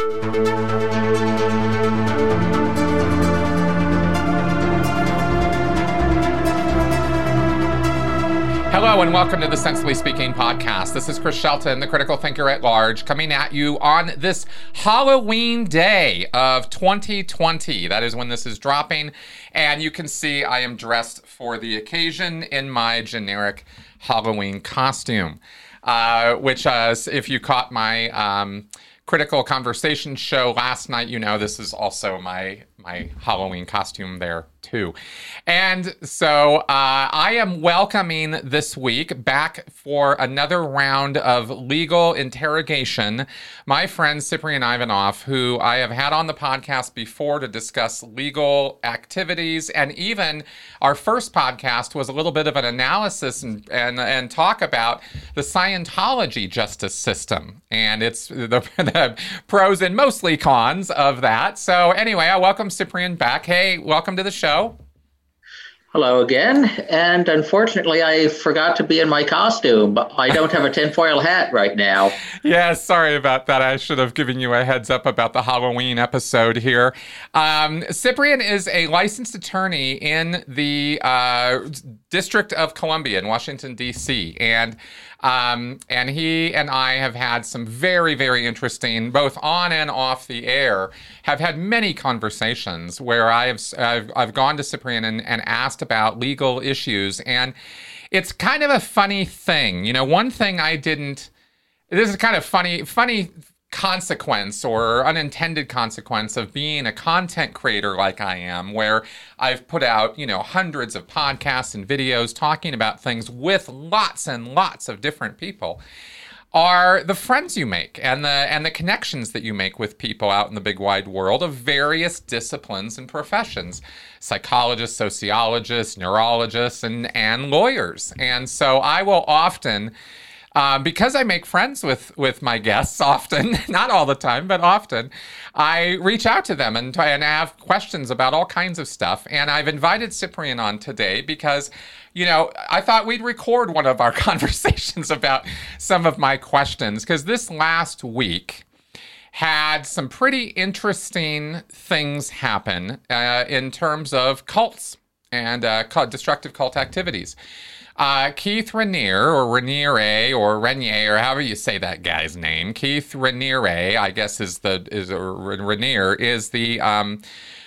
Hello and welcome to the Sensibly Speaking podcast. This is Chris Shelton, the critical thinker at large, coming at you on this Halloween day of 2020. That is when this is dropping. And you can see I am dressed for the occasion in my generic Halloween costume, uh, which, uh, if you caught my um, critical conversation show last night, you know this is also my my Halloween costume there too. And so uh, I am welcoming this week back for another round of legal interrogation my friend Ciprian Ivanof, who I have had on the podcast before to discuss legal activities. And even our first podcast was a little bit of an analysis and, and, and talk about the Scientology justice system and it's the, the pros and mostly cons of that. So, anyway, I welcome Cyprian back. Hey, welcome to the show. Hello again. And unfortunately, I forgot to be in my costume. I don't have a tinfoil hat right now. yeah, sorry about that. I should have given you a heads up about the Halloween episode here. Um, Ciprian is a licensed attorney in the uh, District of Columbia in Washington, D.C. And um, and he and I have had some very, very interesting, both on and off the air, have had many conversations where I have I've, I've gone to Ciprian and, and asked about legal issues. And it's kind of a funny thing. You know, one thing I didn't this is kind of funny funny consequence or unintended consequence of being a content creator like I am, where I've put out, you know, hundreds of podcasts and videos talking about things with lots and lots of different people are the friends you make and the and the connections that you make with people out in the big wide world of various disciplines and professions. Psychologists sociologists neurologists and and lawyers. And so I will often um, because I make friends with with my guests often, not all the time, but often, I reach out to them and and have questions about all kinds of stuff. And I've invited Ciprian on today because, you know, I thought we'd record one of our conversations about some of my questions because this last week had some pretty interesting things happen uh, in terms of cults and uh, destructive cult activities. Uh, Keith Raniere, or Raniere, or Renier, or however you say that guy's name, Keith Raniere, I guess is the is Raniere is the um,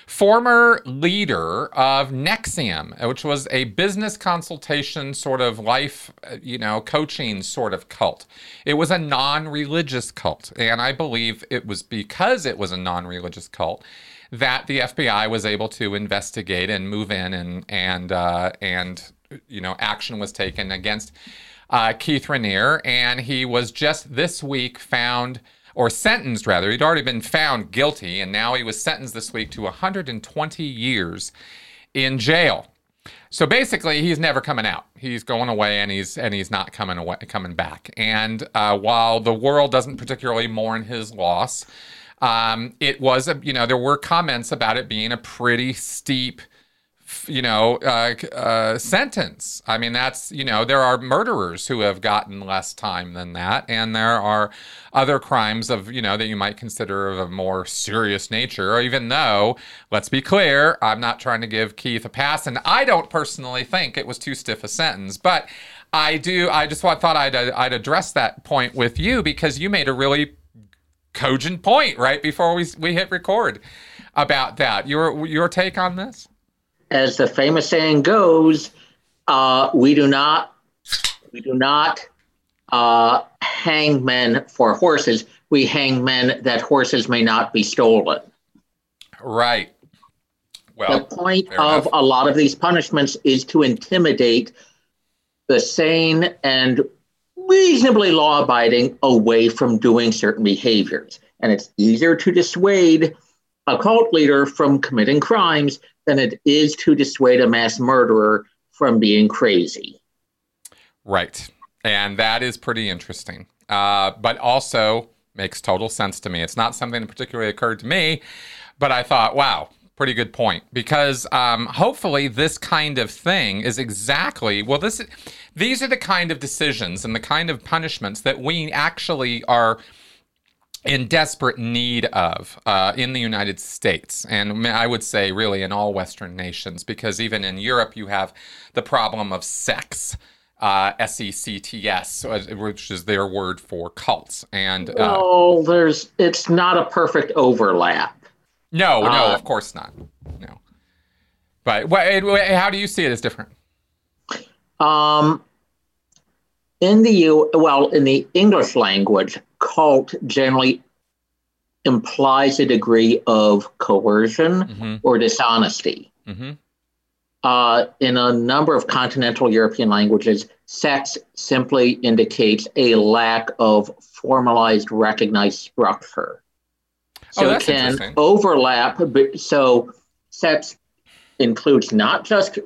former leader of NXIVM, which was a business consultation sort of life, you know, coaching sort of cult. It was a non-religious cult, and I believe it was because it was a non-religious cult that the FBI was able to investigate and move in and and uh, and you know, action was taken against uh, Keith Raniere, and he was just this week found or sentenced rather. He'd already been found guilty, and now he was sentenced this week to 120 years in jail. So basically, he's never coming out. He's going away, and he's and he's not coming away, coming back. And uh, while the world doesn't particularly mourn his loss, um, it was a you know there were comments about it being a pretty steep you know, uh, uh, sentence. I mean, that's, you know, there are murderers who have gotten less time than that. And there are other crimes of, you know, that you might consider of a more serious nature, Or even though, let's be clear, I'm not trying to give Keith a pass. And I don't personally think it was too stiff a sentence. But I do, I just thought I'd, I'd address that point with you because you made a really cogent point right before we, we hit record about that. Your, your take on this? As the famous saying goes, uh, we do not we do not uh, hang men for horses. We hang men that horses may not be stolen. Right. Well, the point of enough. a lot of these punishments is to intimidate the sane and reasonably law abiding away from doing certain behaviors. And it's easier to dissuade a cult leader from committing crimes than it is to dissuade a mass murderer from being crazy. Right. And that is pretty interesting. Uh, but also makes total sense to me. It's not something that particularly occurred to me, but I thought, wow, pretty good point. Because um, hopefully, this kind of thing is exactly well. This these are the kind of decisions and the kind of punishments that we actually are in desperate need of uh, in the United States, and I would say really in all Western nations, because even in Europe you have the problem of sects, uh, S E C T S, which is their word for cults. And uh, well, there's it's not a perfect overlap. No, no, uh, of course not. No, but how do you see it as different? Um, in the U, well, in the English language, cult generally implies a degree of coercion mm-hmm. or dishonesty. Mm-hmm. Uh, in a number of continental European languages, sects simply indicates a lack of formalized, recognized structure. So oh, it can overlap. So sects includes not just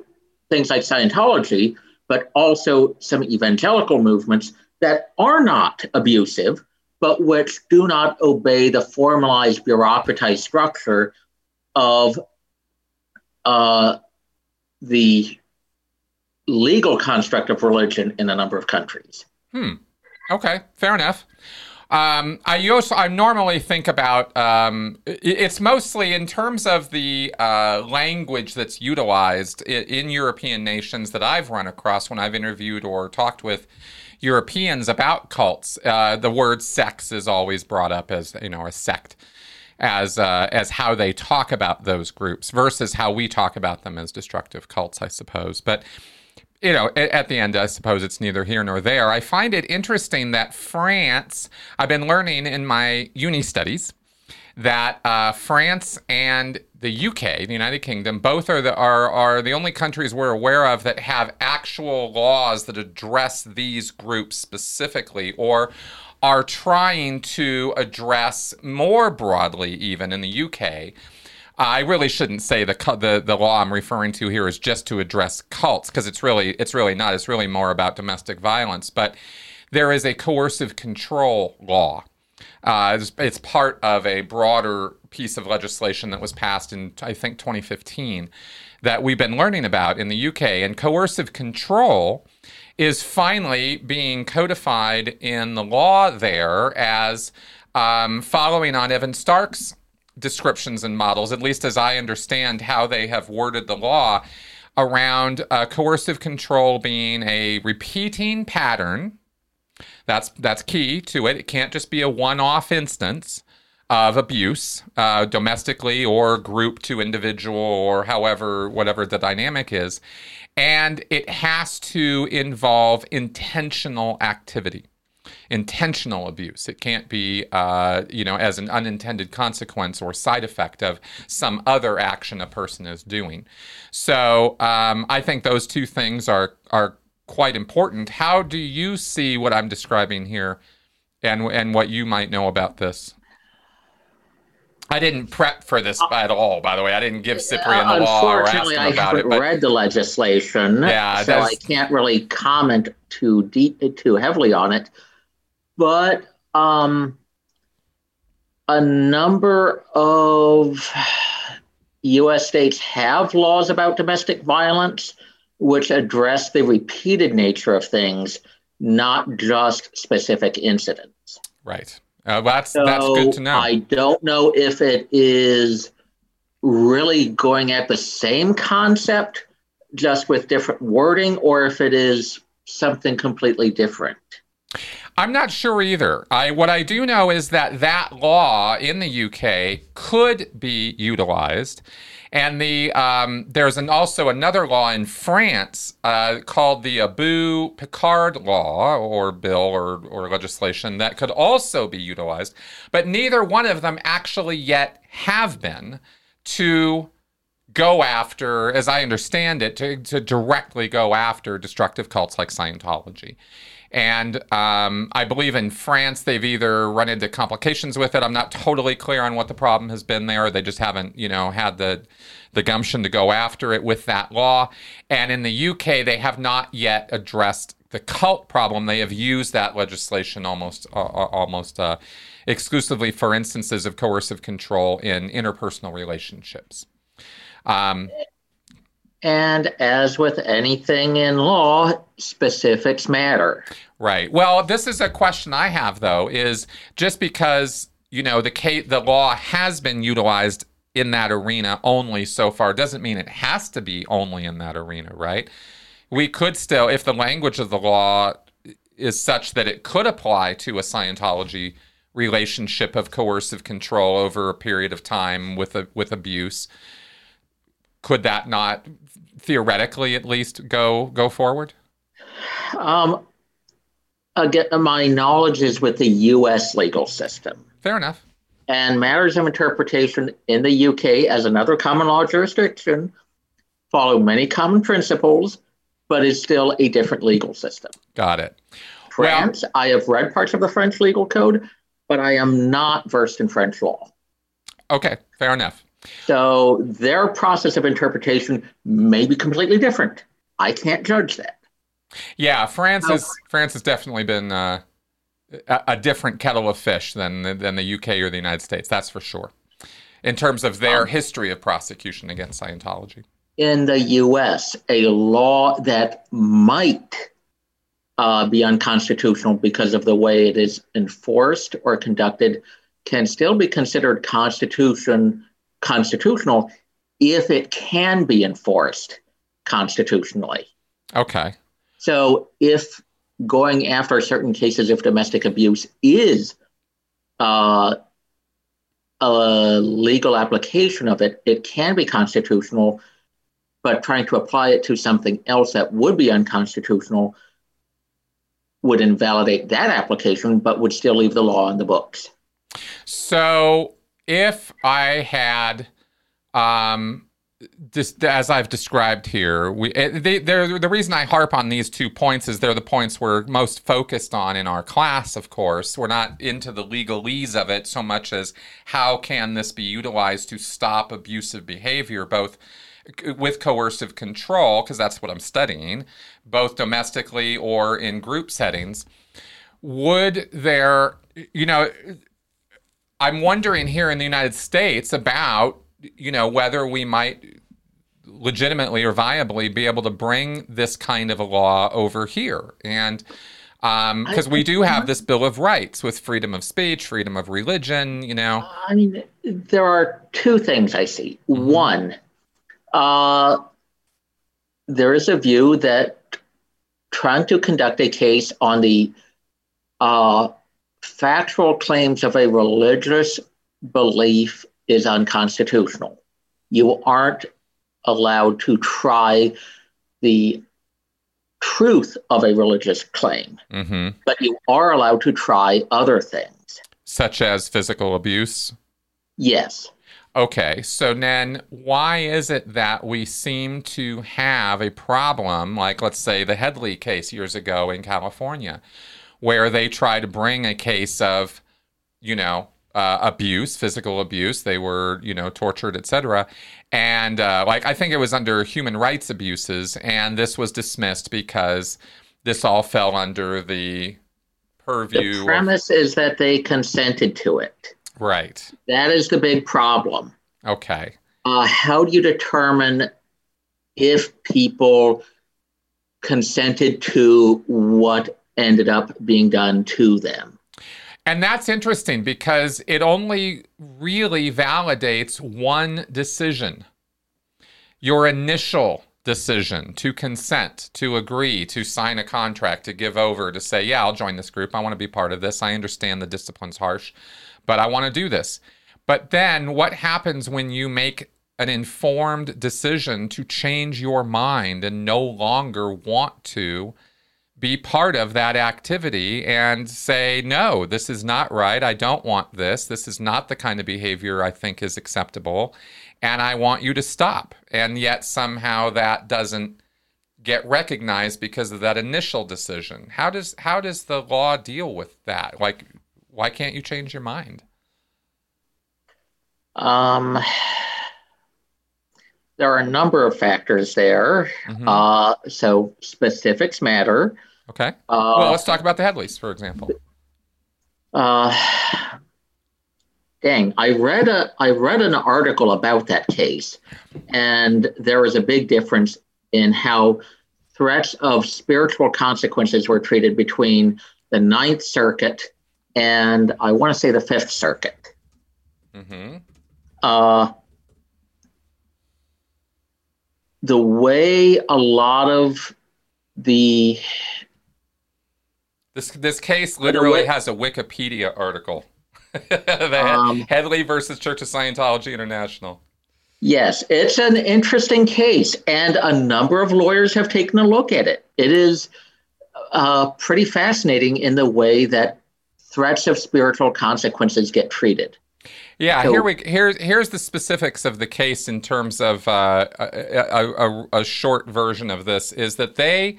things like Scientology, but also some evangelical movements that are not abusive, but which do not obey the formalized bureaucratized structure of uh, the legal construct of religion in a number of countries. Hmm. Okay, fair enough. Um, I also I normally think about um, it's mostly in terms of the uh, language that's utilized in, in, European nations that I've run across when I've interviewed or talked with Europeans about cults. Uh, the word sects is always brought up as you know a sect as uh, as how they talk about those groups versus how we talk about them as destructive cults, I suppose. But you know, at the end, I suppose it's neither here nor there. I find it interesting that France, I've been learning in my uni studies that uh, France and the UK, the United Kingdom, both are the are are the only countries we're aware of that have actual laws that address these groups specifically, or are trying to address more broadly, even in the UK I really shouldn't say the the the law I'm referring to here is just to address cults because it's really it's really not. It's really more about domestic violence. But there is a coercive control law. Uh, it's, it's, part of a broader piece of legislation that was passed in I think 2015 that we've been learning about in the UK. And coercive control is finally being codified in the law there as um, following on Evan Stark's descriptions and models, at least as I understand how they have worded the law, around uh, coercive control being a repeating pattern. That's that's key to it. It can't just be a one-off instance of abuse, uh, domestically or group to individual or however whatever the dynamic is, and it has to involve intentional activity intentional abuse. It can't be, uh, you know, as an unintended consequence or side effect of some other action a person is doing. So um, I think those two things are are quite important. How do you see what I'm describing here, and and what you might know about this? I didn't prep for this uh, at all. By the way, I didn't give Ciprian the law or ask him about it. Unfortunately, I haven't read the legislation, yeah, so I can't really comment too deep, too heavily on it but um, a number of U.S. states have laws about domestic violence which address the repeated nature of things, not just specific incidents. Right. Uh, that's so that's good to know. I don't know if it is really going at the same concept, just with different wording, or if it is something completely different. I'm not sure either. I what I do know is that that law in the UK could be utilized, and the um, there's an, also another law in France uh, called the About-Picard law or bill or or legislation that could also be utilized, but neither one of them actually yet have been to go after, as I understand it, to, to directly go after destructive cults like Scientology. And um, I believe in France, they've either run into complications with it. I'm not totally clear on what the problem has been there. They just haven't, you know, had the the gumption to go after it with that law. And in the UK, they have not yet addressed the cult problem. They have used that legislation almost uh, uh almost uh, exclusively for instances of coercive control in interpersonal relationships. Um, and as with anything in law, specifics matter. Right. Well, this is a question I have though is just because you know the case, the law has been utilized in that arena only so far doesn't mean it has to be only in that arena, right? We could still, if the language of the law is such that it could apply to a Scientology relationship of coercive control over a period of time with a, with abuse, could that not theoretically at least go go forward? Um, again, my knowledge is with the U.S. legal system. Fair enough and matters of interpretation in the UK as another common law jurisdiction follow many common principles, but is still a different legal system. Got it. France, well, I have read parts of the French legal code, but I am not versed in French law. Okay, fair enough. So their process of interpretation may be completely different. I can't judge that. Yeah, France is France has definitely been uh, a, a, different kettle of fish than than the UK or the United States. That's for sure. In terms of their um, history of prosecution against Scientology. In the U.S., a law that might uh, be unconstitutional because of the way it is enforced or conducted can still be considered constitution constitutional if it can be enforced constitutionally. Okay. So if going after certain cases of domestic abuse is uh, a legal application of it, it can be constitutional, but trying to apply it to something else that would be unconstitutional would invalidate that application, but would still leave the law in the books. So if I had um, just as I've described here, we eh, they, the reason I harp on these two points is they're the points we're most focused on in our class. Of course, we're not into the legalese of it so much as how can this be utilized to stop abusive behavior, both with coercive control, because that's what I'm studying, both domestically or in group settings. Would there, you know, I'm wondering here in the United States about you know, whether we might legitimately or viably be able to bring this kind of a law over here. And because um, we do have this Bill of Rights with freedom of speech, freedom of religion, you know. I mean, there are two things I see. Mm-hmm. One, uh, there is a view that trying to conduct a case on the uh, factual claims of a religious belief is unconstitutional. You aren't allowed to try the truth of a religious claim, mm-hmm. but you are allowed to try other things. Such as physical abuse? Yes. Okay, so then why is it that we seem to have a problem, like let's say the Headley case years ago in California, where they try to bring a case of, you know, uh, abuse, physical abuse. They were, you know, tortured, etc. And uh, like I think it was under human rights abuses, and this was dismissed because this all fell under the purview. The premise of... is that they consented to it. Right. That is the big problem. Okay. Uh, how do you determine if people consented to what ended up being done to them? And that's interesting because it only really validates one decision your initial decision to consent, to agree, to sign a contract, to give over, to say, yeah, I'll join this group. I want to be part of this. I understand the discipline's harsh, but I want to do this. But then what happens when you make an informed decision to change your mind and no longer want to be part of that activity and say, no, this is not right. I don't want this. This is not the kind of behavior I think is acceptable. And I want you to stop. And yet somehow that doesn't get recognized because of that initial decision. How does how does the law deal with that? Like why can't you change your mind? Um there are a number of factors there. Mm-hmm. Uh, so specifics matter. Okay. Uh, well, let's talk about the Headleys, for example. Uh, dang, I read a I read an article about that case, and there was a big difference in how threats of spiritual consequences were treated between the Ninth Circuit and I want to say the Fifth Circuit. Mm-hmm. Uh, the way a lot of the this this case literally has a Wikipedia article. um, Headley versus Church of Scientology International. Yes, it's an interesting case, and a number of lawyers have taken a look at it. It is uh, pretty fascinating in the way that threats of spiritual consequences get treated. Yeah, so, here we here's here's the specifics of the case in terms of uh, a, a, a, short version of this is that they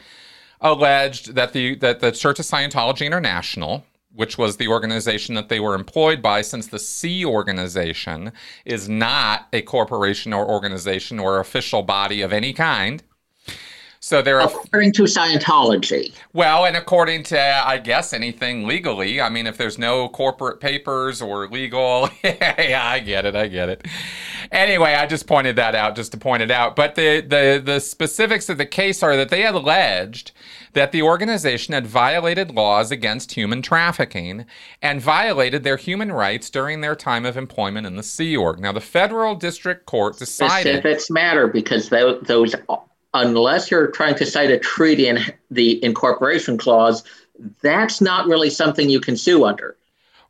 alleged that the that the Church of Scientology International, which was the organization that they were employed by, since the Sea organization is not a corporation or organization or official body of any kind, so they're according to Scientology. Well, and according to I guess anything legally. I mean, if there's no corporate papers or legal, yeah, I get it. I get it. Anyway, I just pointed that out just to point it out. But the the the specifics of the case are that they alleged that the organization had violated laws against human trafficking and violated their human rights during their time of employment in the Sea Org. Now, the federal district court decided specifics matter because those unless you're trying to cite a treaty in the incorporation clause, that's not really something you can sue under.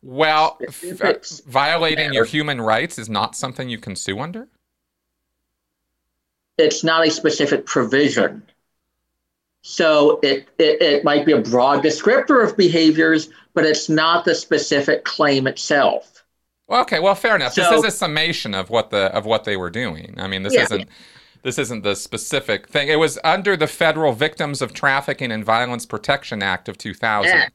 Well, f- uh, violating your human rights is not something you can sue under? It's not a specific provision. So it, it, it might be a broad descriptor of behaviors, but it's not the specific claim itself. Well, okay, well, fair enough. So, this is a summation of what the of what they were doing. I mean, this yeah, isn't this isn't the specific thing. It was under the Federal Victims of Trafficking and Violence Protection Act of 2000. Yeah.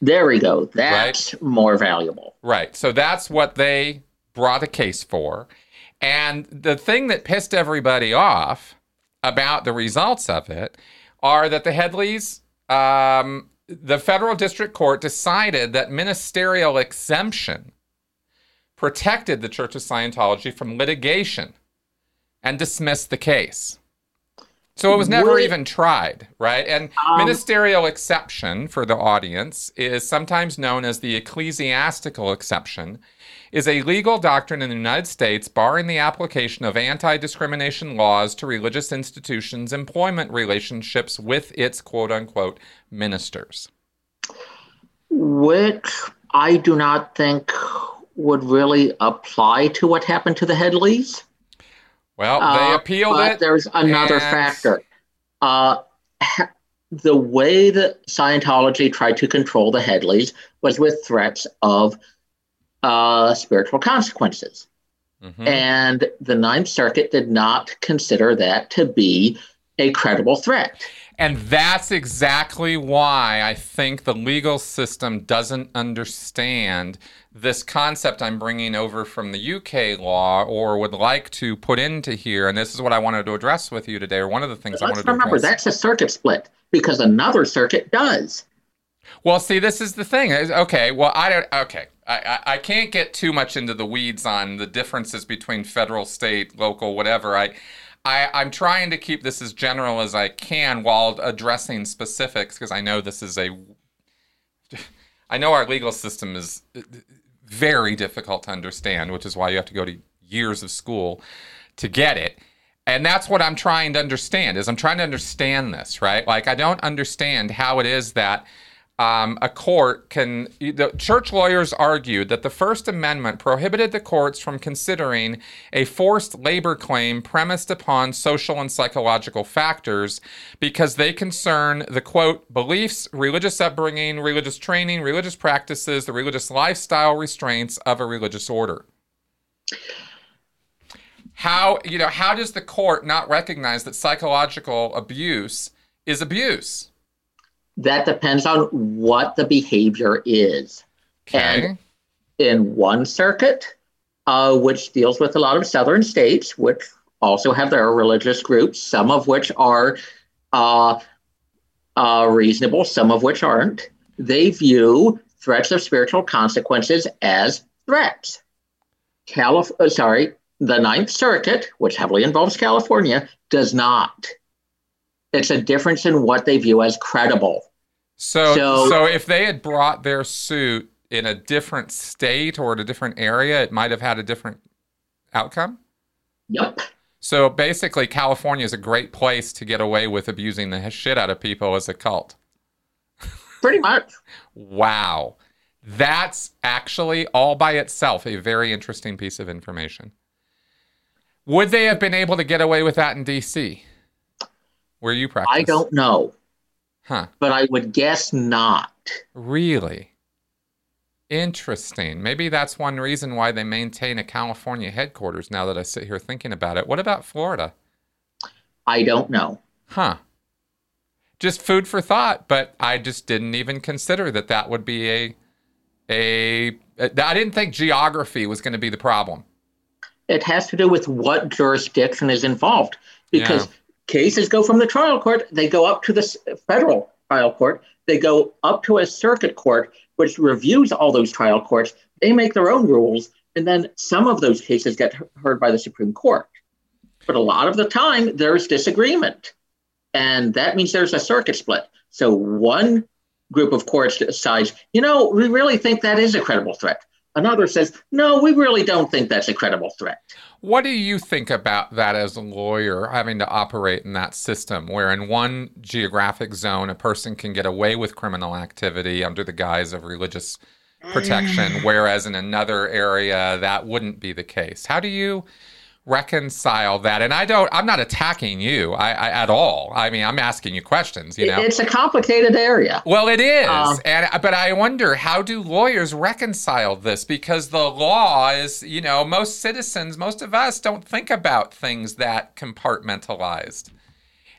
There we go. That's right? more valuable. Right. So that's what they brought a case for. And the thing that pissed everybody off about the results of it are that the Headleys, um, the federal district court decided that ministerial exemption protected the Church of Scientology from litigation and dismissed the case. So it was never even tried, right? And um, ministerial exception for the audience is sometimes known as the ecclesiastical exception, is a legal doctrine in the United States barring the application of anti-discrimination laws to religious institutions' employment relationships with its quote unquote ministers. Which I do not think would really apply to what happened to the Headleys. Well, they uh, appealed uh, it. There's another and... factor. Uh, the way that Scientology tried to control the Headleys was with threats of uh, spiritual consequences. Mm-hmm. And the Ninth Circuit did not consider that to be a credible threat. And that's exactly why I think the legal system doesn't understand this concept I'm bringing over from the UK law or would like to put into here. And this is what I wanted to address with you today, or one of the things I wanted to remember address. that's a circuit split because another circuit does. Well, see, this is the thing. Okay, well, I don't. Okay, I, I can't get too much into the weeds on the differences between federal, state, local, whatever. I, I I'm trying to keep this as general as I can while addressing specifics because I know this is a. I know our legal system is uh, very difficult to understand, which is why you have to go to years of school to get it. And that's what I'm trying to understand is I'm trying to understand this, right? Like I don't understand how it is that um, a court can. The church lawyers argued that the First Amendment prohibited the courts from considering a forced labor claim premised upon social and psychological factors because they concern the quote beliefs, religious upbringing, religious training, religious practices, the religious lifestyle restraints of a religious order. How you know how does the court not recognize that psychological abuse is abuse? That depends on what the behavior is. Okay. And in one circuit, uh, which deals with a lot of southern states, which also have their religious groups, some of which are uh, uh, reasonable, some of which aren't, they view threats of spiritual consequences as threats. Calif- uh, sorry, the Ninth Circuit, which heavily involves California, does not. It's a difference in what they view as credible. So, so, so if they had brought their suit in a different state or in a different area, it might have had a different outcome? Yep. So basically, California is a great place to get away with abusing the shit out of people as a cult. Pretty much. wow. That's actually all by itself a very interesting piece of information. Would they have been able to get away with that in DC? Where you practice? I don't know. Huh. But I would guess not. Really? Interesting. Maybe that's one reason why they maintain a California headquarters now that I sit here thinking about it. What about Florida? I don't know. Huh. Just food for thought, but I just didn't even consider that that would be a a I didn't think geography was going to be the problem. It has to do with what jurisdiction is involved because yeah. Cases go from the trial court, they go up to the federal trial court, they go up to a circuit court which reviews all those trial courts. They make their own rules, and then some of those cases get heard by the Supreme Court. But a lot of the time, there's disagreement, and that means there's a circuit split. So one group of courts decides, you know, we really think that is a credible threat. Another says, no, we really don't think that's a credible threat. What do you think about that as a lawyer, having to operate in that system where in one geographic zone a person can get away with criminal activity under the guise of religious protection, mm. whereas in another area that wouldn't be the case? How do you reconcile that? And I don't, I'm not attacking you I, I, at all. I mean, I'm asking you questions, you know. It's a complicated area. Well, it is. Um, and but I wonder how do lawyers reconcile this because the law is, you know, most citizens, most of us don't think about things that compartmentalized.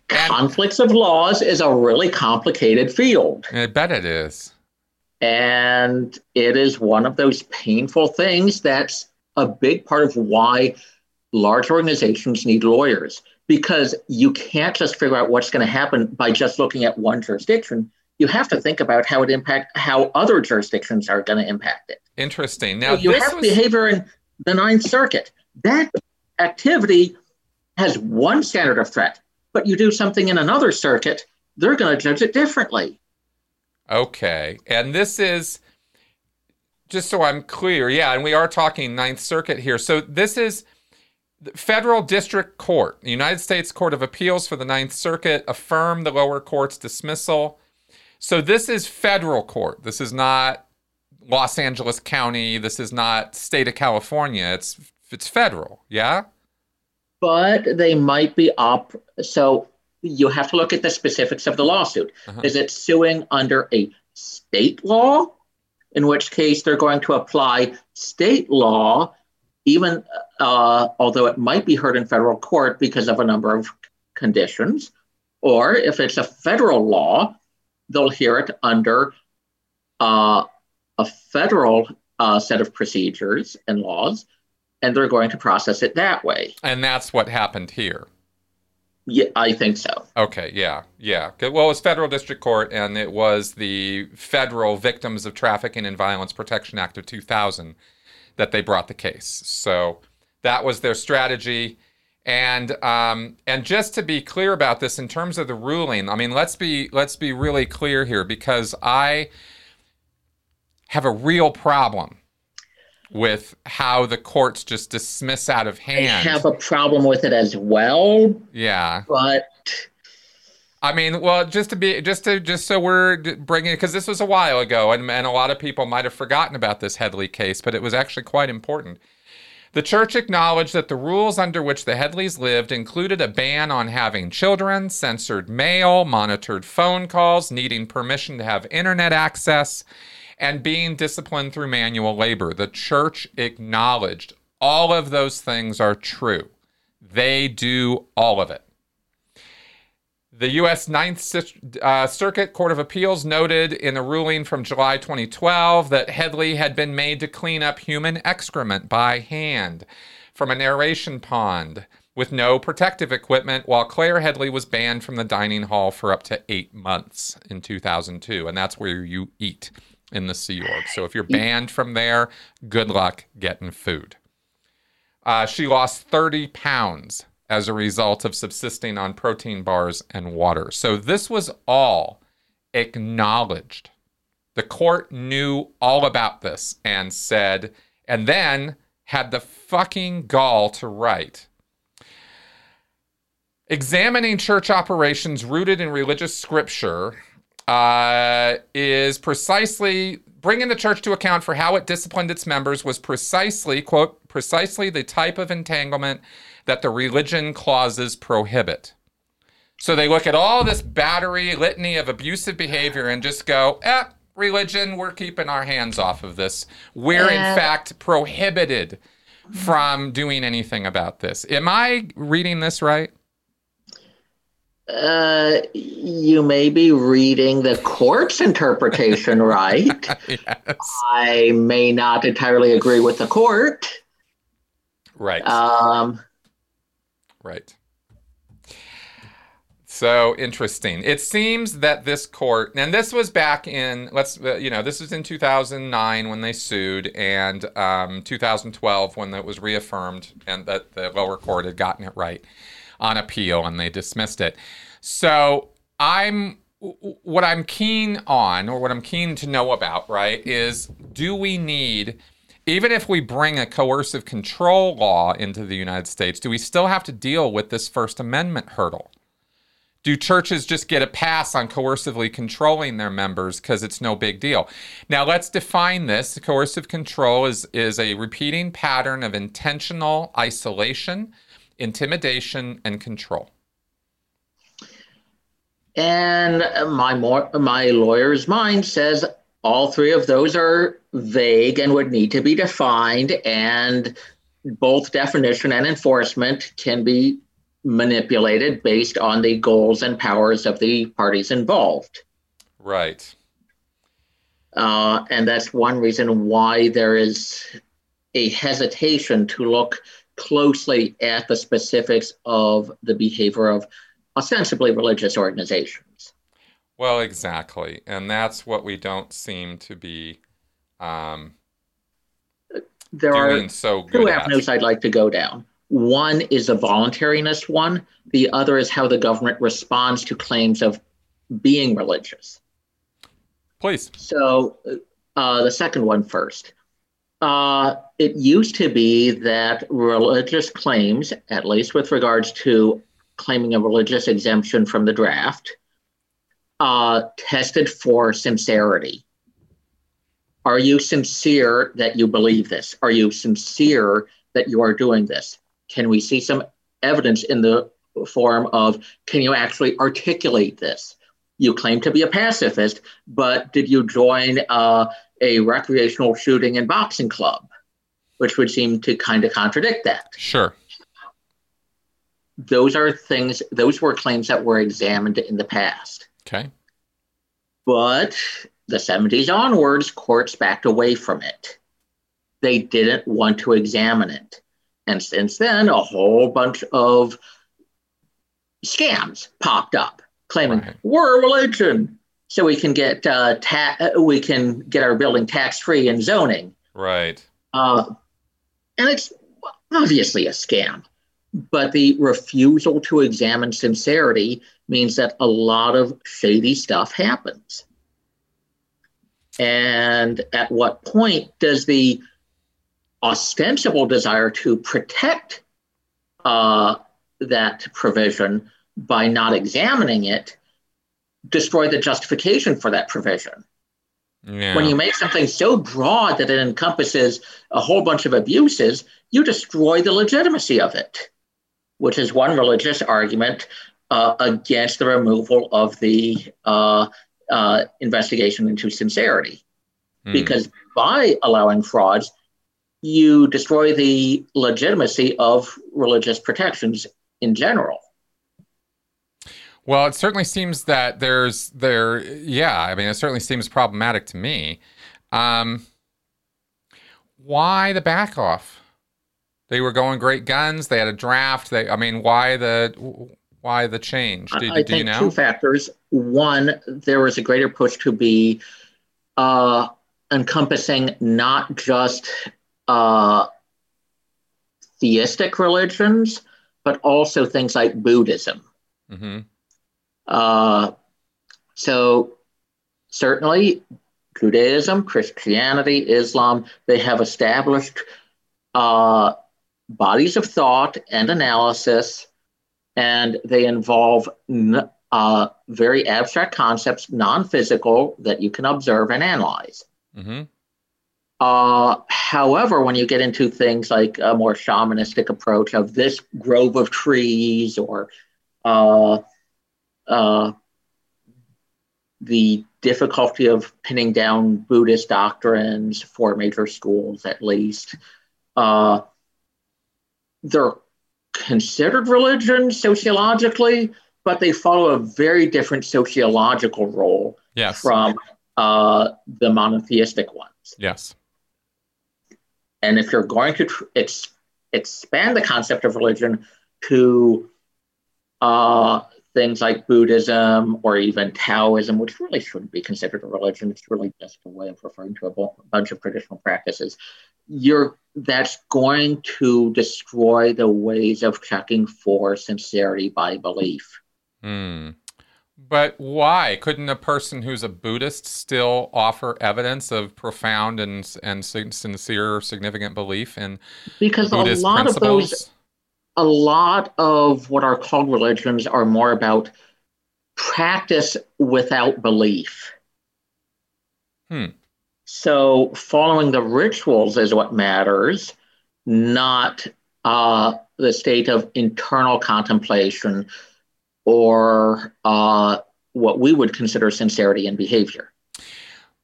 And, conflicts of laws is a really complicated field. I bet it is. And it is one of those painful things that's a big part of why large organizations need lawyers because you can't just figure out what's going to happen by just looking at one jurisdiction. You have to think about how it impact how other jurisdictions are going to impact it. Interesting. Now so you have was... behavior in the Ninth Circuit. That activity has one standard of threat, but you do something in another circuit, they're going to judge it differently. Okay, and this is just so I'm clear. Yeah, and we are talking Ninth Circuit here. So this is Federal District Court, the United States Court of Appeals for the Ninth Circuit, affirmed the lower court's dismissal. So this is federal court. This is not Los Angeles County. This is not state of California. It's it's federal. Yeah. But they might be up. So you have to look at the specifics of the lawsuit. Uh-huh. Is it suing under a state law? In which case they're going to apply state law even uh, although it might be heard in federal court because of a number of conditions, or if it's a federal law, they'll hear it under uh, a federal uh, set of procedures and laws, and they're going to process it that way. And that's what happened here. Yeah, I think so. Okay, yeah, yeah. Well, it was federal district court, and it was the Federal Victims of Trafficking and Violence Protection Act of 2000 that they brought the case. So that was their strategy. And um, and just to be clear about this in terms of the ruling, I mean, let's be let's be really clear here because I have a real problem with how the courts just dismiss out of hand. I have a problem with it as well. Yeah, but I mean, well, just to be, just to, just so we're bringing, because this was a while ago, and, and a lot of people might have forgotten about this Headley case, but it was actually quite important. The church acknowledged that the rules under which the Headleys lived included a ban on having children, censored mail, monitored phone calls, needing permission to have internet access, and being disciplined through manual labor. The church acknowledged all of those things are true. They do all of it. The U.S. Ninth uh, Circuit Court of Appeals noted in a ruling from July 2012 that Headley had been made to clean up human excrement by hand from an aeration pond with no protective equipment, while Claire Headley was banned from the dining hall for up to eight months in 2002. And that's where you eat in the Sea Org. So if you're banned from there, good luck getting food. Uh, she lost 30 pounds as a result of subsisting on protein bars and water. So this was all acknowledged. The court knew all about this and said, and then had the fucking gall to write. Examining church operations rooted in religious scripture uh, is precisely bringing the church to account for how it disciplined its members was precisely, quote, precisely the type of entanglement that the religion clauses prohibit. So they look at all this battery, litany of abusive behavior and just go, eh, religion, we're keeping our hands off of this. We're, in fact, prohibited from doing anything about this. Am I reading this right? Uh, you may be reading the court's interpretation right. yes. I may not entirely agree with the court. Right. Um, right. So interesting. It seems that this court, and this was back in, let's, uh, you know, this was in 2009 when they sued, and um, 2012 when it was reaffirmed, and that the lower court had gotten it right on appeal and they dismissed it. So I'm what I'm keen on or what I'm keen to know about, right, is do we need even if we bring a coercive control law into the United States, do we still have to deal with this First Amendment hurdle? Do churches just get a pass on coercively controlling their members because it's no big deal? Now let's define this. Coercive control is, is a repeating pattern of intentional isolation, intimidation, and control. And my my lawyer's mind says all three of those are vague and would need to be defined, and both definition and enforcement can be manipulated based on the goals and powers of the parties involved. Right. Uh, and that's one reason why there is a hesitation to look closely at the specifics of the behavior of ostensibly religious organizations. Well, exactly. And that's what we don't seem to be um, there are so two at. avenues I'd like to go down. One is a voluntariness one, the other is how the government responds to claims of being religious. Please. So, uh, the second one first. Uh, it used to be that religious claims, at least with regards to claiming a religious exemption from the draft, uh, tested for sincerity. Are you sincere that you believe this? Are you sincere that you are doing this? Can we see some evidence in the form of can you actually articulate this? You claim to be a pacifist, but did you join uh, a recreational shooting and boxing club? Which would seem to kind of contradict that. Sure those are things those were claims that were examined in the past okay. But the 70s onwards courts backed away from it. They didn't want to examine it. And since then a whole bunch of scams popped up claiming right. we're a religion. So we can get uh, ta- we can get our building tax free and zoning. Right. Uh, and it's obviously a scam. But the refusal to examine sincerity means that a lot of shady stuff happens. And at what point does the ostensible desire to protect uh, that provision by not examining it destroy the justification for that provision? Yeah. When you make something so broad that it encompasses a whole bunch of abuses, you destroy the legitimacy of it which is one religious argument uh, against the removal of the uh, uh, investigation into sincerity. Mm. Because by allowing frauds, you destroy the legitimacy of religious protections in general. Well, it certainly seems that there's there, yeah. I mean, it certainly seems problematic to me. Um, why the back off? They were going great guns. They had a draft. They, I mean, why the why the change? Do, I do think you know? two factors. One, there was a greater push to be uh, encompassing not just uh, theistic religions, but also things like Buddhism. Mm-hmm. Uh, so certainly, Judaism, Christianity, Islam, they have established uh, bodies of thought and analysis, and they involve n- uh, very abstract concepts, non physical, that you can observe and analyze. Mm-hmm. Uh, however, when you get into things like a more shamanistic approach of this grove of trees or uh, uh, the difficulty of pinning down Buddhist doctrines for major schools, at least, uh, they're considered religion sociologically, but they follow a very different sociological role yes. from uh, the monotheistic ones. Yes. And if you're going to tr- ex- expand the concept of religion to uh, things like Buddhism or even Taoism, which really shouldn't be considered a religion, it's really just a way of referring to a bunch of traditional practices. You're that's going to destroy the ways of checking for sincerity by belief. Hmm. But why couldn't a person who's a Buddhist still offer evidence of profound and and sincere, significant belief in because Buddhist a lot principles? of those, a lot of what are called religions are more about practice without belief. Hmm. So following the rituals is what matters, not uh, the state of internal contemplation or uh, what we would consider sincerity in behavior.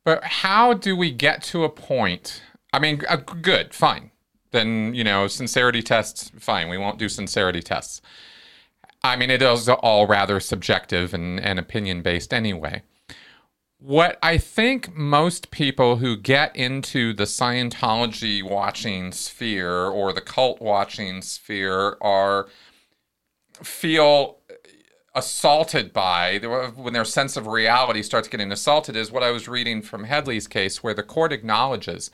But how do we get to a point? I mean, uh, good, fine. Then, you know, sincerity tests, fine. We won't do sincerity tests. I mean, it is all rather subjective and, and opinion based anyway. What I think most people who get into the Scientology watching sphere or the cult watching sphere are feel assaulted by when their sense of reality starts getting assaulted is what I was reading from Headley's case, where the court acknowledges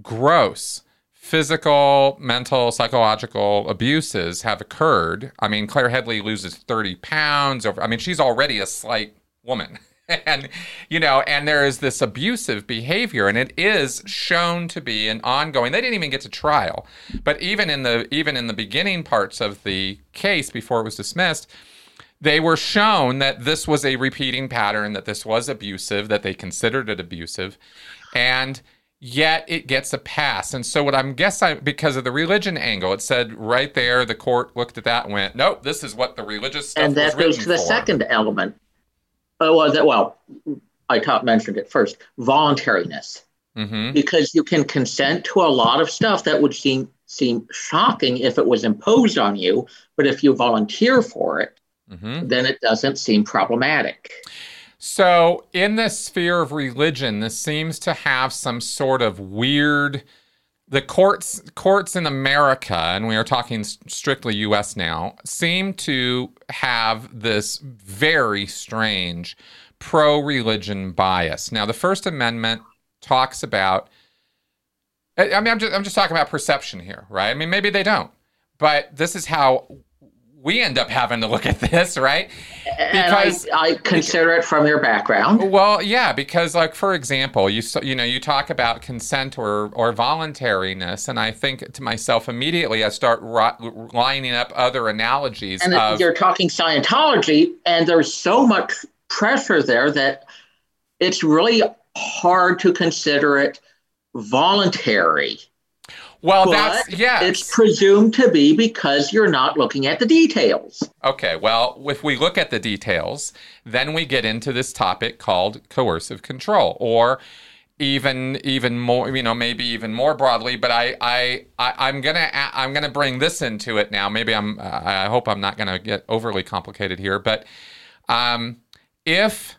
gross physical, mental, psychological abuses have occurred. I mean, Claire Headley loses 30 pounds over, I mean, she's already a slight woman. and you know and there is this abusive behavior and it is shown to be an ongoing they didn't even get to trial but even in the even in the beginning parts of the case before it was dismissed they were shown that this was a repeating pattern, that this was abusive, that they considered it abusive, and yet it gets a pass. And so what I'm guessing because of the religion angle, it said right there, the court looked at that and went, nope, this is what the religious stuff and that goes to the for. second element. Oh, well, that, well, I taught, mentioned it first, voluntariness. Mm-hmm. Because you can consent to a lot of stuff that would seem seem shocking if it was imposed on you, but if you volunteer for it, mm-hmm. then it doesn't seem problematic. So, in this sphere of religion, this seems to have some sort of weird. The courts, courts in America, and we are talking strictly U.S. now, seem to have this very strange pro-religion bias. Now, the First Amendment talks about. I mean, I'm just, I'm just talking about perception here, right? I mean, maybe they don't, but this is how we end up having to look at this, right? Because I, I, consider it from your background. Well, yeah, because like for example, you you know you talk about consent or or voluntariness, and I think to myself immediately, I start ro- lining up other analogies. And of, you're talking Scientology, and there's so much pressure there that it's really hard to consider it voluntary. Well, but that's yes. It's presumed to be because you're not looking at the details. Okay. Well, if we look at the details, then we get into this topic called coercive control, or even even more, you know, maybe even more broadly. But I I, I am gonna I'm gonna bring this into it now. Maybe I'm I hope I'm not gonna get overly complicated here, but um, if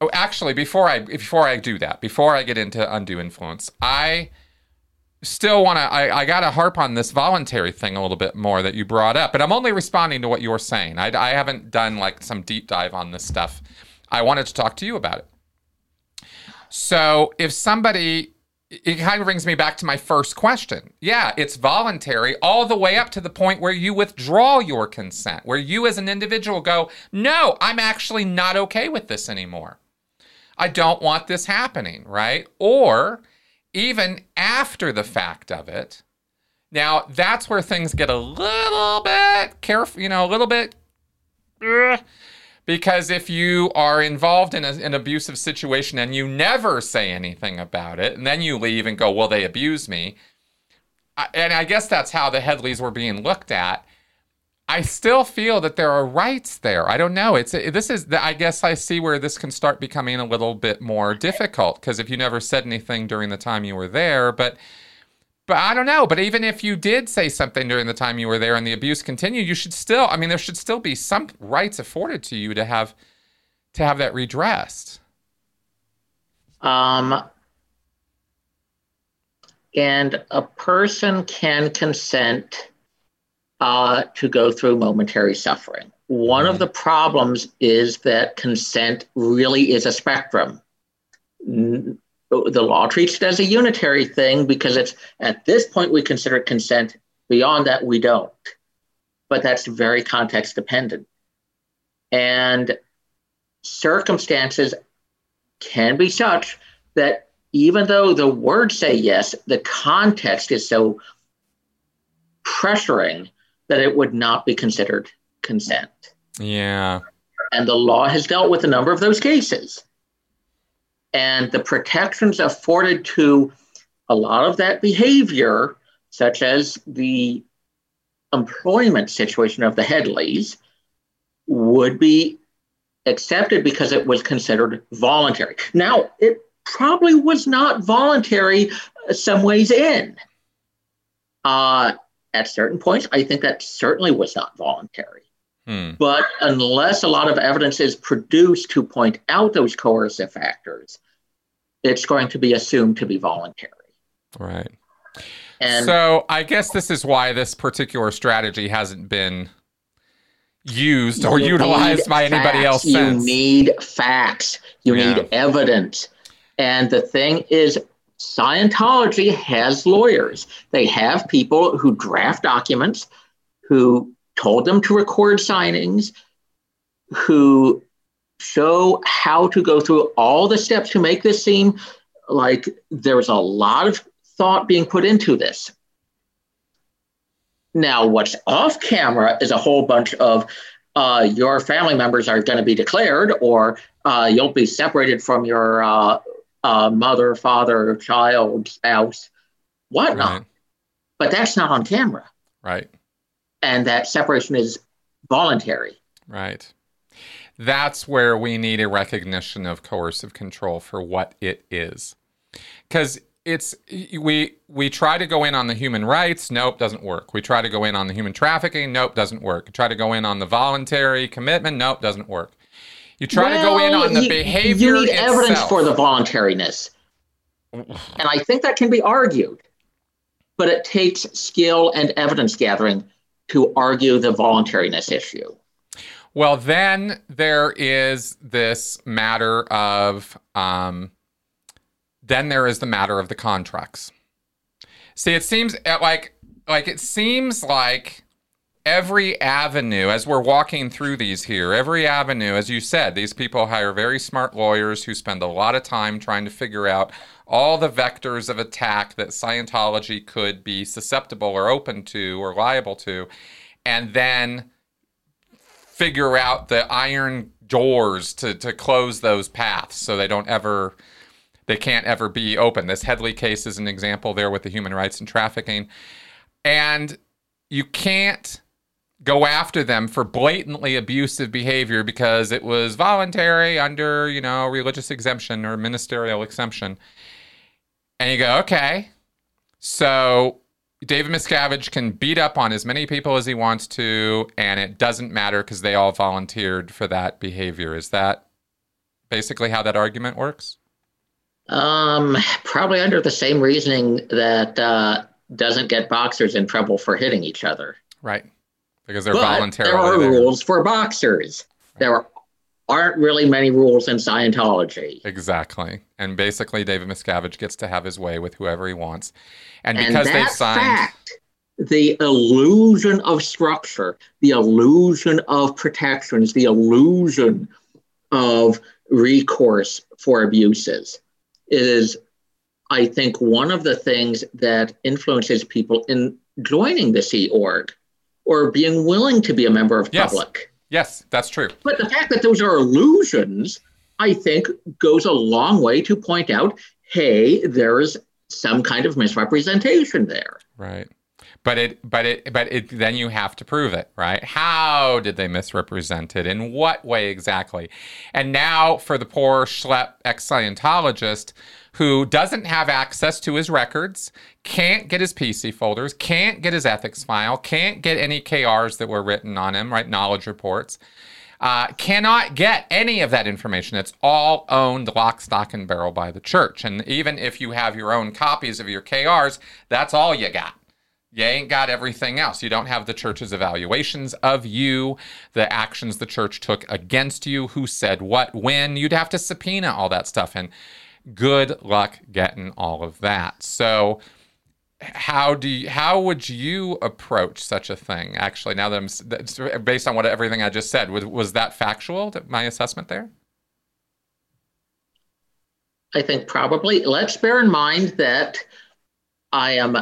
oh, actually, before I before I do that, before I get into undue influence, I still want to I, I got to harp on this voluntary thing a little bit more that you brought up but i'm only responding to what you're saying. I, I haven't done like some deep dive on this stuff. I wanted to talk to you about it. So if somebody it kind of brings me back to my first question. Yeah it's voluntary all the way up to the point where you withdraw your consent where you as an individual go no i'm actually not okay with this anymore. I don't want this happening, right? Or even after the fact of it. Now, that's where things get a little bit careful, you know, a little bit. Eh, because if you are involved in a, an abusive situation and you never say anything about it, and then you leave and go, well, they abused me. And I guess that's how the Headleys were being looked at. I still feel that there are rights there. I don't know. It's this is I guess I see where this can start becoming a little bit more difficult because if you never said anything during the time you were there, but but I don't know. But even if you did say something during the time you were there and the abuse continued, you should still. I mean, there should still be some rights afforded to you to have to have that redressed. Um, and a person can consent uh, to go through momentary suffering. One mm-hmm. of the problems is that consent really is a spectrum. The law treats it as a unitary thing because it's at this point we consider consent. Beyond that, we don't. But that's very context dependent. And circumstances can be such that even though the words say yes, the context is so pressuring that it would not be considered consent. Yeah. And the law has dealt with a number of those cases. And the protections afforded to a lot of that behavior, such as the employment situation of the Headleys, would be accepted because it was considered voluntary. Now, it probably was not voluntary some ways in. Uh, at certain points, I think that certainly was not voluntary. Hmm. But unless a lot of evidence is produced to point out those coercive factors, it's going to be assumed to be voluntary. Right. And so I guess this is why this particular strategy hasn't been used or utilized by facts. anybody else. You need facts. You yeah. need evidence. And the thing is, Scientology has lawyers. They have people who draft documents, who told them to record signings, who show how to go through all the steps to make this seem like there's a lot of thought being put into this. Now, what's off camera is a whole bunch of uh, your family members are going to be declared, or uh, you'll be separated from your uh, uh, mother, father, child, spouse, whatnot. Right. But that's not on camera. Right. And that separation is voluntary. Right. That's where we need a recognition of coercive control for what it is. Because it's we we try to go in on the human rights nope doesn't work we try to go in on the human trafficking nope doesn't work we try to go in on the voluntary commitment nope doesn't work you try well, to go in on the you, behavior. You need itself. evidence for the voluntariness. And I think that can be argued. But it takes skill and evidence gathering to argue the voluntariness issue. Well, then there is this matter of, um, then there is the matter of the contracts. See, it seems like, like it seems like every avenue, as we're walking through these here, every avenue, as you said, these people hire very smart lawyers who spend a lot of time trying to figure out all the vectors of attack that Scientology could be susceptible or open to or liable to, and then figure out the iron doors to, to close those paths so they don't ever they can't ever be open. This Headley case is an example there with the human rights and trafficking. And you can't go after them for blatantly abusive behavior because it was voluntary under, you know, religious exemption or ministerial exemption. And you go, okay. So David Miscavige can beat up on as many people as he wants to, and it doesn't matter because they all volunteered for that behavior. Is that basically how that argument works? Um, probably under the same reasoning that uh, doesn't get boxers in trouble for hitting each other. Right because they're but voluntarily there are there. rules for boxers. There aren't really many rules in Scientology. Exactly, and basically David Miscavige gets to have his way with whoever he wants, and because and they've signed. Fact, the illusion of structure, the illusion of protections, the illusion of recourse for abuses. It is, I think, one of the things that influences people in joining the Sea Org or being willing to be a member of yes. public. Yes, that's true. But the fact that those are illusions, I think, goes a long way to point out hey, there's some kind of misrepresentation there. Right. But it, but it, but it, then you have to prove it, right? How did they misrepresent it? In what way exactly? And now for the poor schlep ex Scientologist who doesn't have access to his records, can't get his PC folders, can't get his ethics file, can't get any KRs that were written on him, right? Knowledge reports. Uh, cannot get any of that information. It's all owned lock, stock, and barrel by the church. And even if you have your own copies of your KRs, that's all you got. You ain't got everything else. You don't have the church's evaluations of you, the actions the church took against you, who said what, when. You'd have to subpoena all that stuff. And good luck getting all of that. So, how do you, how would you approach such a thing? Actually, now that I'm based on what everything I just said, was, was that factual? My assessment there. I think probably. Let's bear in mind that I am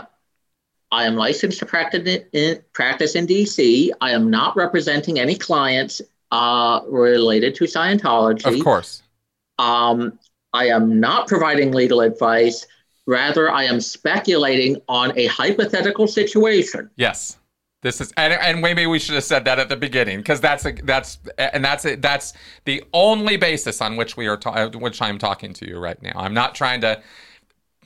I am licensed to practice in, practice in DC. I am not representing any clients uh, related to Scientology. Of course. Um, I am not providing legal advice. Rather, I am speculating on a hypothetical situation. Yes. This is and, and maybe we should have said that at the beginning because that's a, that's and that's it that's the only basis on which we are ta- which I'm talking to you right now. I'm not trying to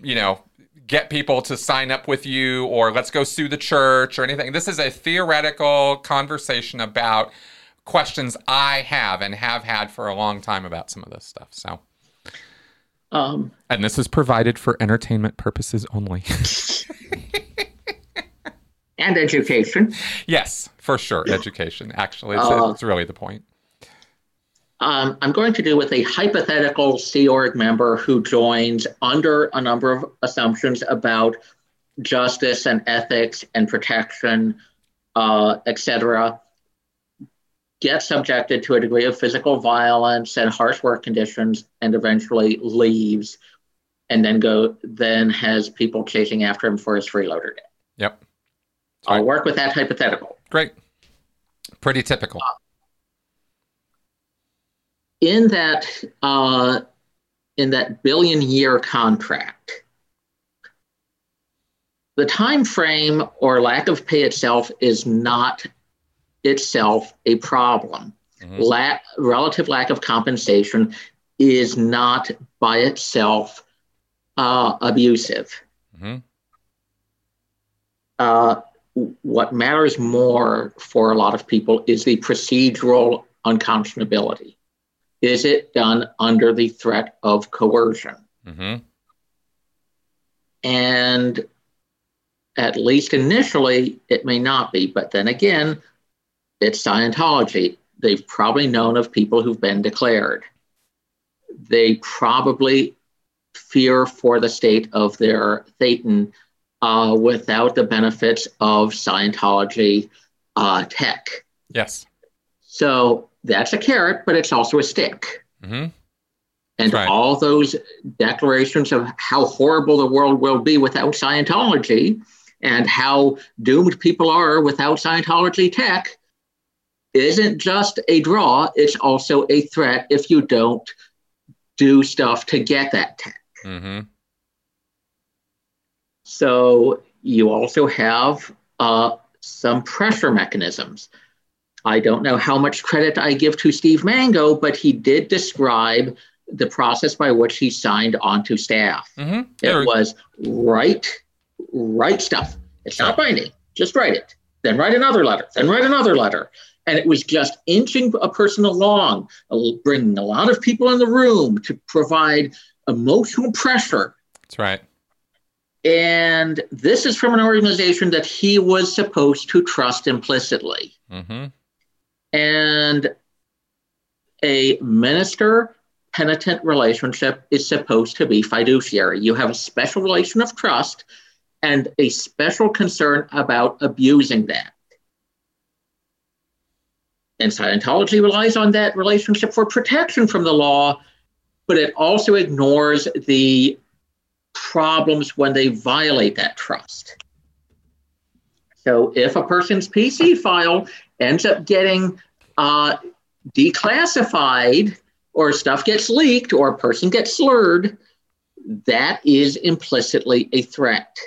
you know get people to sign up with you or let's go sue the church or anything. This is a theoretical conversation about questions I have and have had for a long time about some of this stuff. So um, and this is provided for entertainment purposes only. and education. Yes, for sure. Education. Actually, it's, uh, it's really the point. Um, I'm going to do with a hypothetical Sea Org member who joins under a number of assumptions about justice and ethics and protection, uh, etc gets subjected to a degree of physical violence and harsh work conditions and eventually leaves and then go then has people chasing after him for his freeloader debt. Yep. I'll work with that hypothetical. Great. Pretty typical. Uh, in that uh, in that billion year contract, the time frame or lack of pay itself is not itself a problem. Mm-hmm. La- relative lack of compensation is not by itself uh, abusive. Mm-hmm. Uh, what matters more for a lot of people is the procedural unconscionability. Is it done under the threat of coercion? Mm-hmm. And at least initially, it may not be. But then again, it's Scientology. They've probably known of people who've been declared. They probably fear for the state of their Thetan uh, without the benefits of Scientology uh, tech. Yes. So that's a carrot, but it's also a stick. Mm-hmm. And right. all those declarations of how horrible the world will be without Scientology and how doomed people are without Scientology tech isn't just a draw, it's also a threat if you don't do stuff to get that tech. Mm-hmm. So you also have uh, some pressure mechanisms. I don't know how much credit I give to Steve Mango, but he did describe the process by which he signed onto staff. Mm-hmm. It was write, write stuff. It's not binding. Just write it. Then write another letter. Then write another letter and it was just inching a person along, bringing a lot of people in the room to provide emotional pressure. That's right. And this is from an organization that he was supposed to trust implicitly. Mm-hmm. And a minister penitent relationship is supposed to be fiduciary. You have a special relation of trust and a special concern about abusing that. And Scientology relies on that relationship for protection from the law, but it also ignores the problems when they violate that trust. So if a person's PC file ends up getting uh, declassified or stuff gets leaked or a person gets slurred, that is implicitly a threat.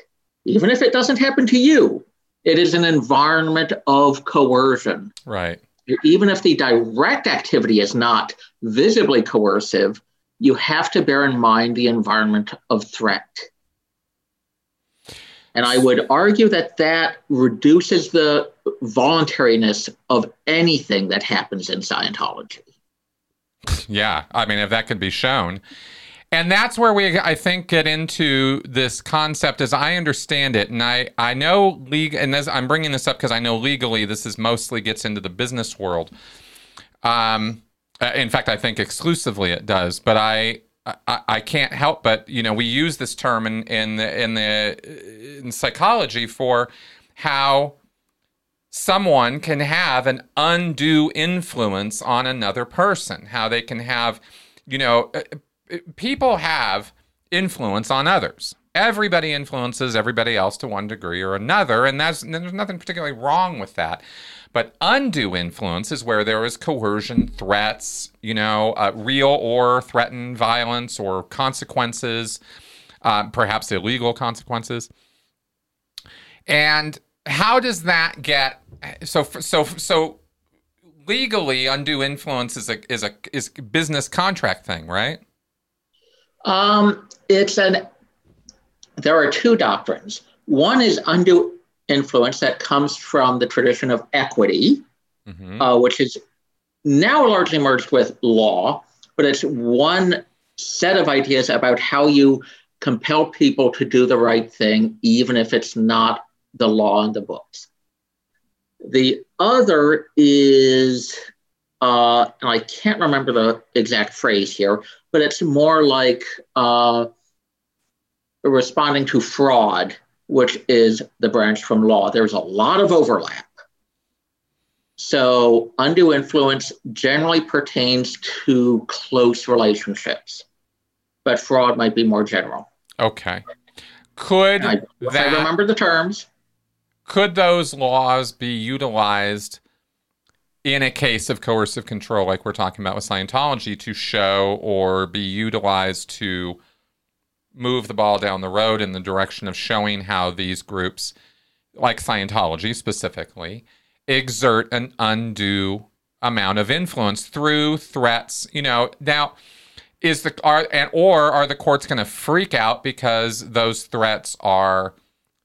Even if it doesn't happen to you, it is an environment of coercion. Right. Even if the direct activity is not visibly coercive, you have to bear in mind the environment of threat. And I would argue that that reduces the voluntariness of anything that happens in Scientology. Yeah, I mean, if that could be shown. And that's where we, I think, get into this concept as I understand it. And I, I know legal, and as I'm bringing this up because I know legally this is mostly gets into the business world. Um, uh, in fact, I think exclusively it does. But I, I, I, can't help but you know we use this term in in the, in the in psychology for how someone can have an undue influence on another person. How they can have, you know, uh, people have influence on others. Everybody influences everybody else to one degree or another, and that's there's nothing particularly wrong with that. But undue influence is where there is coercion, threats, you know, uh, real or threatened violence or consequences, uh, perhaps illegal consequences. And how does that get so so so legally undue influence is a is a is a business contract thing, right? Um, it's an. There are two doctrines. One is undue influence that comes from the tradition of equity, mm-hmm. uh, which is now largely merged with law, but it's one set of ideas about how you compel people to do the right thing, even if it's not the law in the books. The other is, uh, and I can't remember the exact phrase here, but it's more like uh, responding to fraud, which is the branch from law. There's a lot of overlap. So, undue influence generally pertains to close relationships, but fraud might be more general. Okay. Could I, that, I remember the terms? Could those laws be utilized in a case of coercive control, like we're talking about with Scientology, to show or be utilized to move the ball down the road in the direction of showing how these groups, like Scientology specifically, exert an undue amount of influence through threats. You know, now is the are and or are the courts going to freak out because those threats are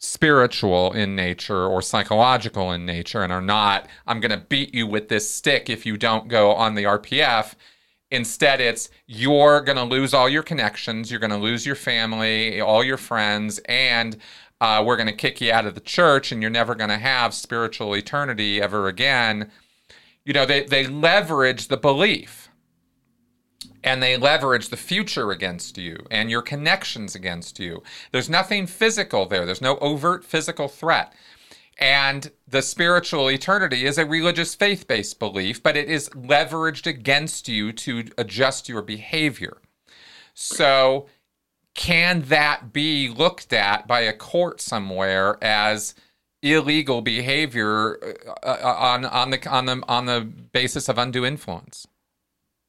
spiritual in nature or psychological in nature and are not, I'm going to beat you with this stick if you don't go on the RPF. Instead, it's you're going to lose all your connections, you're going to lose your family, all your friends, and uh, we're going to kick you out of the church and you're never going to have spiritual eternity ever again. You know, they, they leverage the belief and they leverage the future against you and your connections against you. There's nothing physical there, there's no overt physical threat. And the spiritual eternity is a religious faith based belief, but it is leveraged against you to adjust your behavior. So, can that be looked at by a court somewhere as illegal behavior uh, uh on, on, the, on, the, on the basis of undue influence?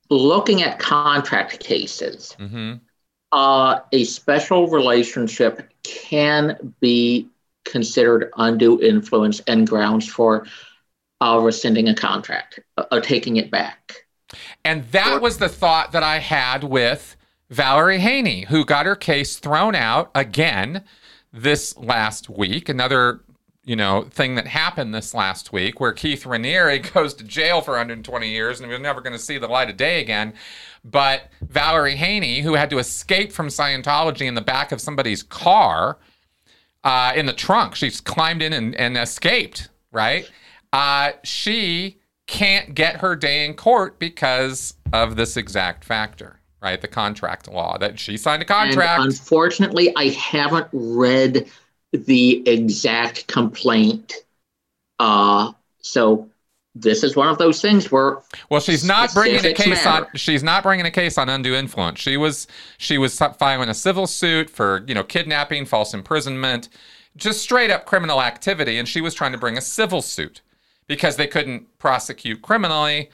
Looking at contract cases, mm-hmm. uh, a special relationship can be considered undue influence and grounds for uh, rescinding a contract uh, or taking it back. And that was the thought that I had with Valerie Haney, who got her case thrown out again this last week. Another you know, thing that happened this last week where Keith Raniere goes to jail for 120 years and we're never going to see the light of day again. But Valerie Haney, who had to escape from Scientology in the back of somebody's car, uh, in the trunk, she's climbed in and, and escaped, right? Uh, she can't get her day in court because of this exact factor, right? The contract law that she signed a contract. And unfortunately, I haven't read the exact complaint. Uh, so this is one of those things where well she's not bringing a case matter. on she's not bringing a case on undue influence she was she was filing a civil suit for you know kidnapping false imprisonment just straight up criminal activity and she was trying to bring a civil suit because they couldn't prosecute criminally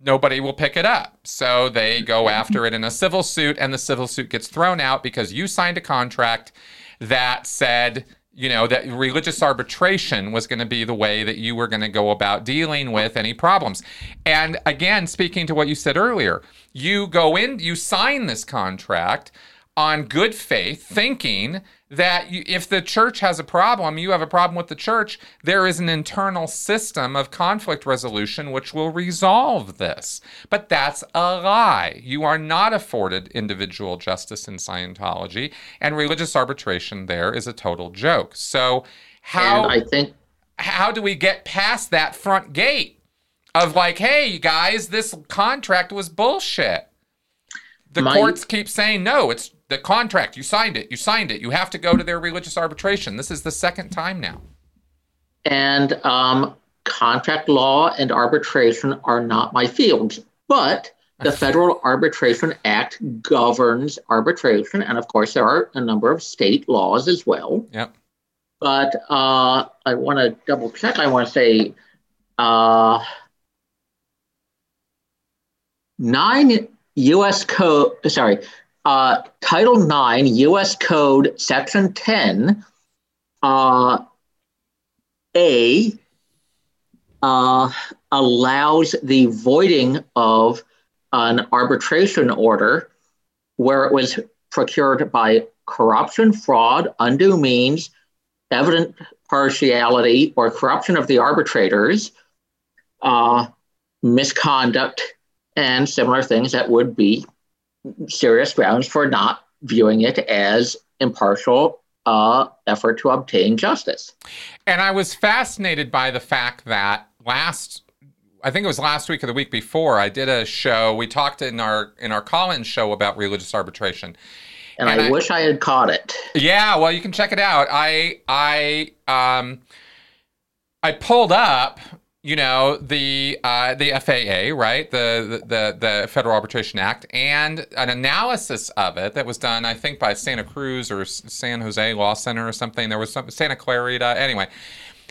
nobody will pick it up so they go after it in a civil suit and the civil suit gets thrown out because you signed a contract that said you know, that religious arbitration was going to be the way that you were going to go about dealing with any problems. And again, speaking to what you said earlier, you go in, you sign this contract on good faith, thinking that you, if the church has a problem, you have a problem with the church, there is an internal system of conflict resolution which will resolve this. But that's a lie. You are not afforded individual justice in Scientology, and religious arbitration there is a total joke. So, how and I think how do we get past that front gate of like, hey guys, this contract was bullshit? The My, courts keep saying no, it's the contract. You signed it. You signed it. You have to go to their religious arbitration. This is the second time now. And um, contract law and arbitration are not my fields, but the Federal Arbitration Act governs arbitration, and of course, there are a number of state laws as well. Yep. But uh, I want to double check. I want to say uh, nine U.S. code. Sorry, uh, Title 9, U.S. Code, Section 10, uh, A, uh, allows the voiding of an arbitration order where it was procured by corruption, fraud, undue means, evident partiality, or corruption of the arbitrators, uh, misconduct, and similar things that would be serious grounds for not viewing it as impartial uh, effort to obtain justice. And I was fascinated by the fact that last I think it was last week or the week before, I did a show. We talked in our in our Collins show about religious arbitration. And, and I, I, wish I had caught it. Yeah, well, you can check it out. I I um I pulled up you know the uh, the FAA, right? The, the the Federal Arbitration Act, and an analysis of it that was done, I think, by Santa Cruz or San Jose Law Center or something. There was some Santa Clarita. Anyway,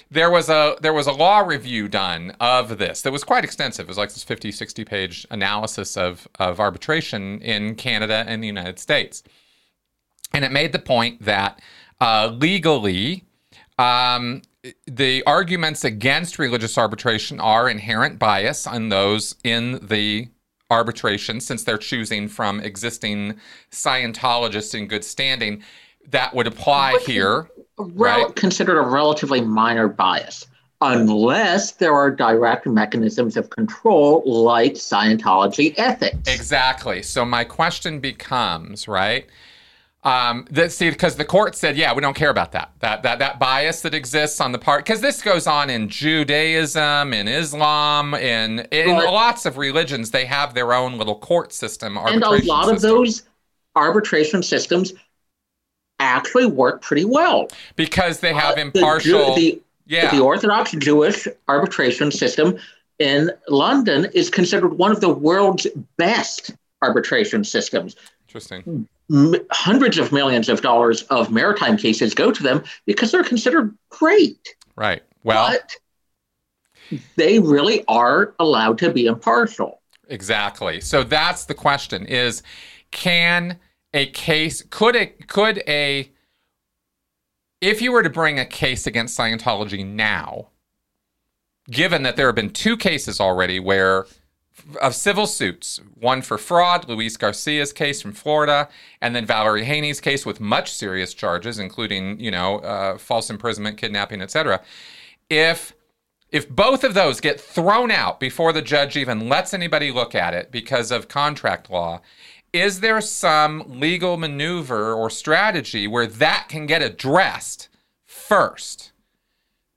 there was a there was a law review done of this that was quite extensive. It was like this 50, 60 page analysis of of arbitration in Canada and the United States, and it made the point that uh, legally. Um, the arguments against religious arbitration are inherent bias on those in the arbitration since they're choosing from existing Scientologists in good standing. That would apply here. right? Considered a relatively minor bias, unless there are direct mechanisms of control like Scientology ethics. Exactly. So my question becomes, right? Um, that see, because the court said, yeah, we don't care about that. That that that bias that exists on the part, because this goes on in Judaism, in Islam, in in lots of religions, they have their own little court system. And a lot system. of those arbitration systems actually work pretty well because they have uh, impartial. The, the, yeah. the Orthodox Jewish arbitration system in London is considered one of the world's best arbitration systems. Interesting hundreds of millions of dollars of maritime cases go to them because they're considered great. Right. Well, but they really are allowed to be impartial. Exactly. So that's the question is can a case could it could a if you were to bring a case against Scientology now, given that there have been two cases already where of civil suits, one for fraud, Luis Garcia's case from Florida, and then Valerie Haney's case with much serious charges, including, you know, uh, false imprisonment, kidnapping, etc. If if both of those get thrown out before the judge even lets anybody look at it because of contract law, is there some legal maneuver or strategy where that can get addressed first?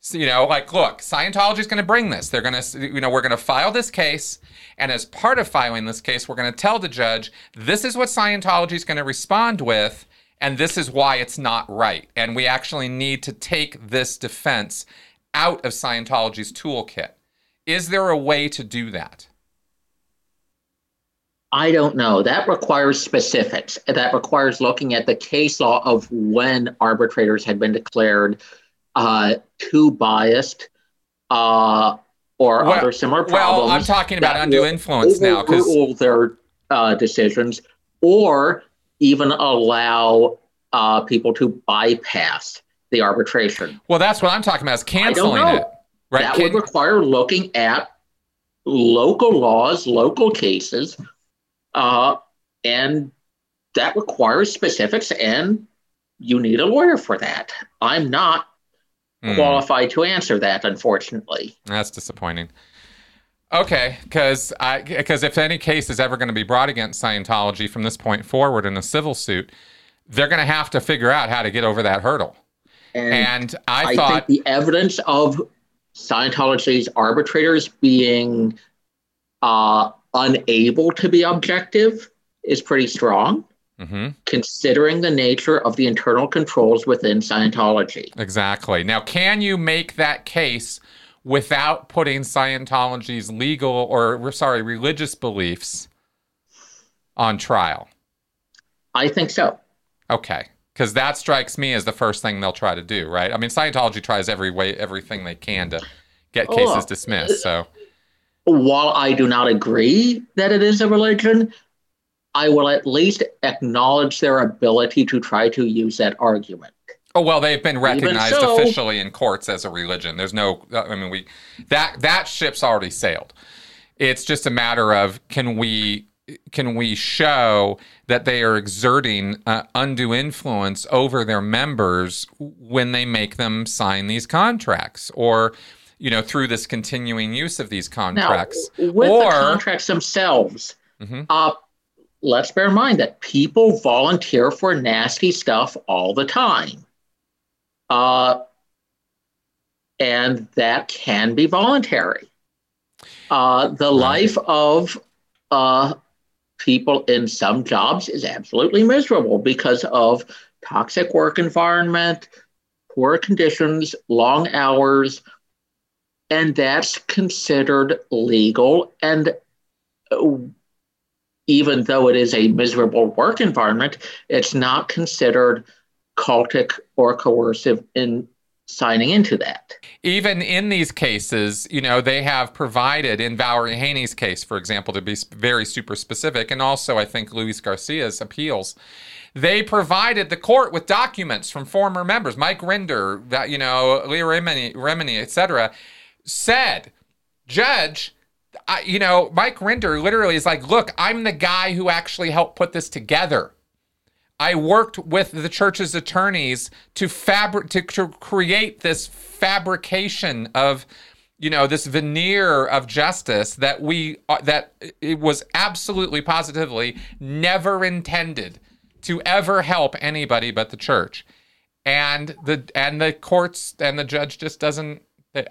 So, you know, like, look, Scientology is going to bring this. They're going to, you know, we're going to file this case. And as part of filing this case, we're going to tell the judge this is what Scientology is going to respond with, and this is why it's not right. And we actually need to take this defense out of Scientology's toolkit. Is there a way to do that? I don't know. That requires specifics. That requires looking at the case law of when arbitrators had been declared uh, too biased uh, or well, other similar problems. Well, I'm talking about undue influence now because their uh, decisions, or even allow uh, people to bypass the arbitration. Well, that's what I'm talking about. Is canceling it. Right? That Can- would require looking at local laws, local cases, uh, and that requires specifics, and you need a lawyer for that. I'm not mm. qualified to answer that, unfortunately. That's disappointing. Okay, because I because if any case is ever going to be brought against Scientology from this point forward in a civil suit, they're going to have to figure out how to get over that hurdle. And, and I, I, thought the evidence of Scientology's arbitrators being uh, unable to be objective is pretty strong. Mm-hmm. Considering the nature of the internal controls within Scientology. Exactly. Now, can you make that case without putting Scientology's legal or, sorry, religious beliefs on trial? I think so. Okay. Because that strikes me as the first thing they'll try to do, right? I mean, Scientology tries every way, everything they can to get cases oh, dismissed. So, while I do not agree that it is a religion, I will at least acknowledge their ability to try to use that argument. Oh well, they've been recognized so, officially in courts as a religion. There's no, I mean, we that that ship's already sailed. It's just a matter of can we can we show that they are exerting uh, undue influence over their members when they make them sign these contracts, or you know through this continuing use of these contracts, now, with or, the contracts themselves. Mm-hmm. Uh, let's bear in mind that people volunteer for nasty stuff all the time. Uh, and that can be voluntary. Uh, the life of uh, people in some jobs is absolutely miserable because of toxic work environment, poor conditions, long hours, and that's considered legal. And uh, even though it is a miserable work environment, it's not considered cultic or coercive in signing into that. Even in these cases, you know, they have provided, in Valerie Haney's case, for example, to be very super specific, and also I think Luis Garcia's appeals, they provided the court with documents from former members, Mike Rinder, that, you know, Leah Remini, Remini et cetera, said, Judge, I, you know, Mike Rinder literally is like, look, I'm the guy who actually helped put this together. I worked with the church's attorneys to fabric to, to create this fabrication of you know this veneer of justice that we uh, that it was absolutely positively never intended to ever help anybody but the church and the and the courts and the judge just doesn't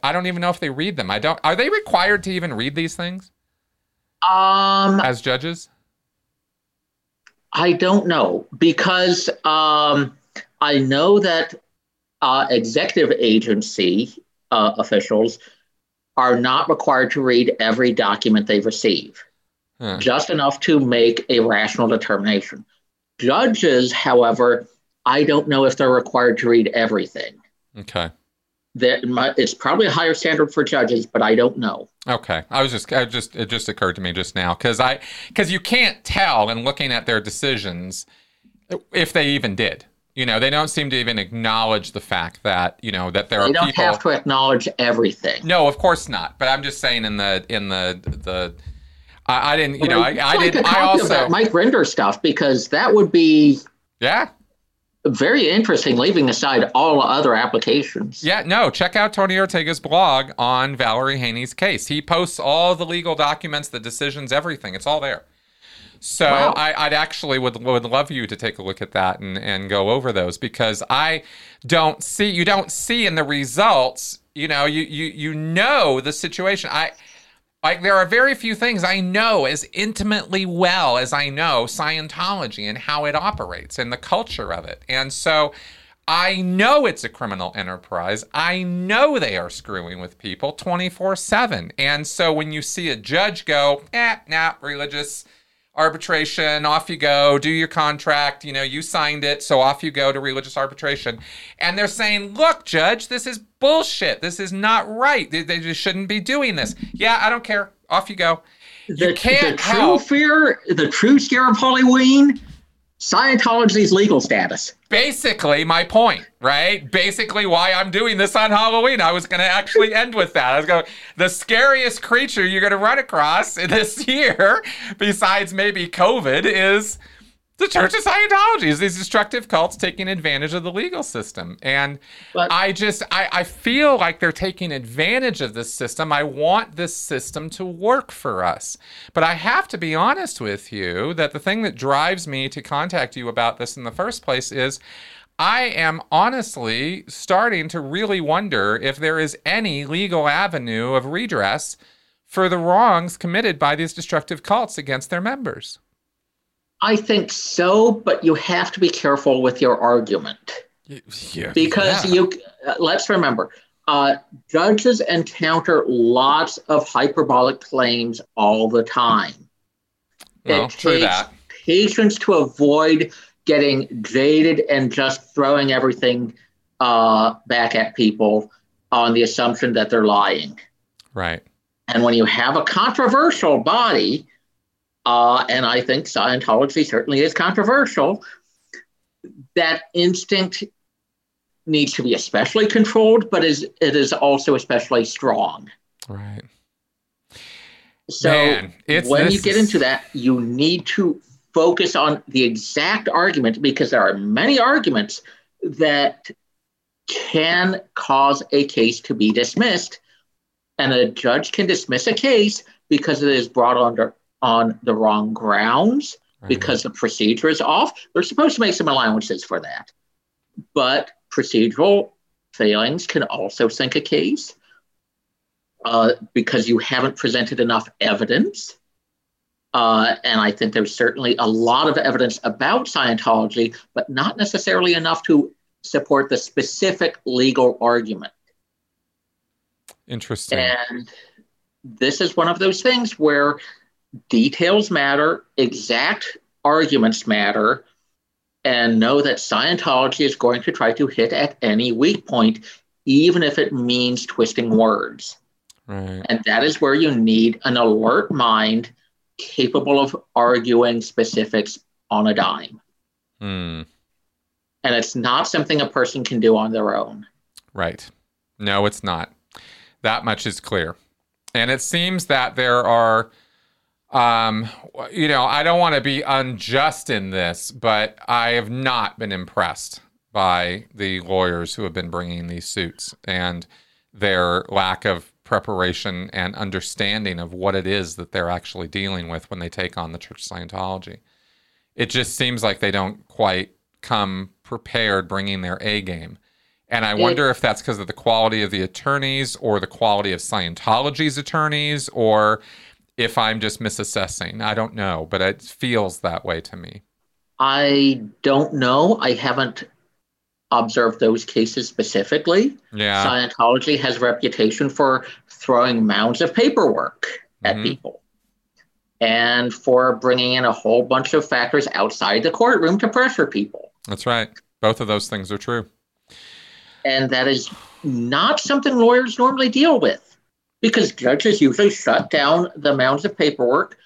I don't even know if they read them. I don't. Are they required to even read these things? Um, as judges, I don't know because um, I know that uh, executive agency uh, officials are not required to read every document they receive, huh. just enough to make a rational determination. Judges, however, I don't know if they're required to read everything. Okay that it's probably a higher standard for judges, but I don't know. Okay, I was just, I just, it just occurred to me just now because I, because you can't tell in looking at their decisions if they even did. You know, they don't seem to even acknowledge the fact that you know that there they are. They don't people... have to acknowledge everything. No, of course not. But I'm just saying in the in the the. I, I didn't, you know, I, I, I didn't. I also Mike Rinder stuff because that would be. Yeah, very interesting, leaving aside all other applications. Yeah, no, check out Tony Ortega's blog on Valerie Haney's case. He posts all the legal documents, the decisions, everything. It's all there. So wow. I, would actually would would love you to take a look at that and, and go over those because I don't see you don't see in the results, you know, you you you know the situation. I like there are very few things I know as intimately well as I know Scientology and how it operates and the culture of it. And so I know it's a criminal enterprise. I know they are screwing with people 24 7. And so when you see a judge go, eh, nah, religious arbitration, off you go, do your contract, you know, you signed it, so off you go to religious arbitration. And they're saying, look, judge, this is bullshit. This is not right. They, they just shouldn't be doing this. Yeah, I don't care. Off you go. You the, the true help. fear, the true scare of Halloween Scientology's legal status. Basically, my point, right? Basically, why I'm doing this on Halloween. I was going to actually end with that. I was going, the scariest creature you're going to run across this year, besides maybe COVID, is the Church of Scientology is these destructive cults taking advantage of the legal system. And but, I just, I, I feel like they're taking advantage of this system. I want this system to work for us. But I have to be honest with you that the thing that drives me to contact you about this in the first place is I am honestly starting to really wonder if there is any legal avenue of redress for the wrongs committed by these destructive cults against their members. I think so, but you have to be careful with your argument. Yeah, because yeah. you uh, let's remember, uh, judges encounter lots of hyperbolic claims all the time. Well, it true takes that. patience to avoid getting jaded and just throwing everything uh, back at people on the assumption that they're lying. Right. And when you have a controversial body, uh, and I think Scientology certainly is controversial. That instinct needs to be especially controlled, but is it is also especially strong. Right. So Man, when you get into that, you need to focus on the exact argument because there are many arguments that can cause a case to be dismissed. And a judge can dismiss a case because it is brought under on the wrong grounds right. because the procedure is off. They're supposed to make some allowances for that. But procedural failings can also sink a case uh, because you haven't presented enough evidence. Uh, and I think there's certainly a lot of evidence about Scientology, but not necessarily enough to support the specific legal argument. Interesting. And this is one of those things where details matter, exact arguments matter, and know that Scientology is going to try to hit at any weak point, even if it means twisting words. Right. And that is where you need an alert mind capable of arguing specifics on a dime. Hmm. And it's not something a person can do on their own. Right. No, it's not. That much is clear. And it seems that there are um, you know, I don't want to be unjust in this, but I have not been impressed by the lawyers who have been bringing these suits and their lack of preparation and understanding of what it is that they're actually dealing with when they take on the Church of Scientology. It just seems like they don't quite come prepared bringing their A game. And I wonder if that's because of the quality of the attorneys or the quality of Scientology's attorneys or if I'm just misassessing. I don't know, but it feels that way to me. I don't know. I haven't observed those cases specifically. Yeah. Scientology has a reputation for throwing mounds of paperwork at mm-hmm. people and for bringing in a whole bunch of factors outside the courtroom to pressure people. That's right. Both of those things are true. And that is not something lawyers normally deal with because judges usually shut down the mounds of paperwork,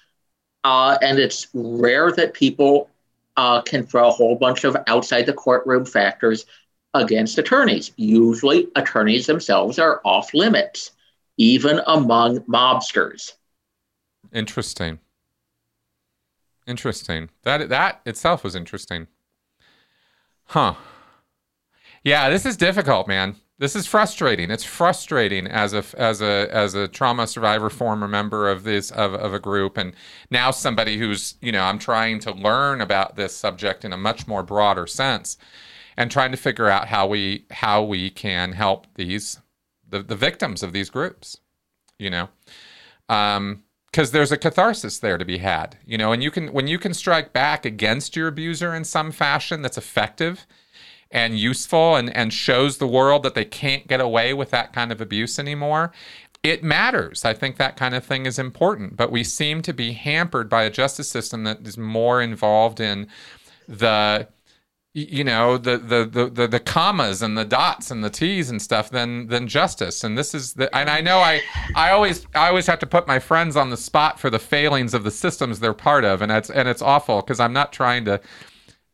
uh, and it's rare that people uh, can throw a whole bunch of outside the courtroom factors against attorneys. Usually, attorneys themselves are off limits, even among mobsters. Interesting. Interesting. That that itself was interesting. Huh. Yeah, this is difficult, man this is frustrating. It's frustrating as a as a as a trauma survivor, former member of this of, of a group, and now somebody who's you know I'm trying to learn about this subject in a much more broader sense, and trying to figure out how we how we can help these the the victims of these groups, you know, because um, there's a catharsis there to be had, you know, and you can when you can strike back against your abuser in some fashion that's effective and useful and, and shows the world that they can't get away with that kind of abuse anymore, it matters. I think that kind of thing is important. But we seem to be hampered by a justice system that is more involved in the you know the, the the the the commas and the dots and the t's and stuff than than justice and this is the and i know i i always i always have to put my friends on the spot for the failings of the systems they're part of and it's and it's awful because i'm not trying to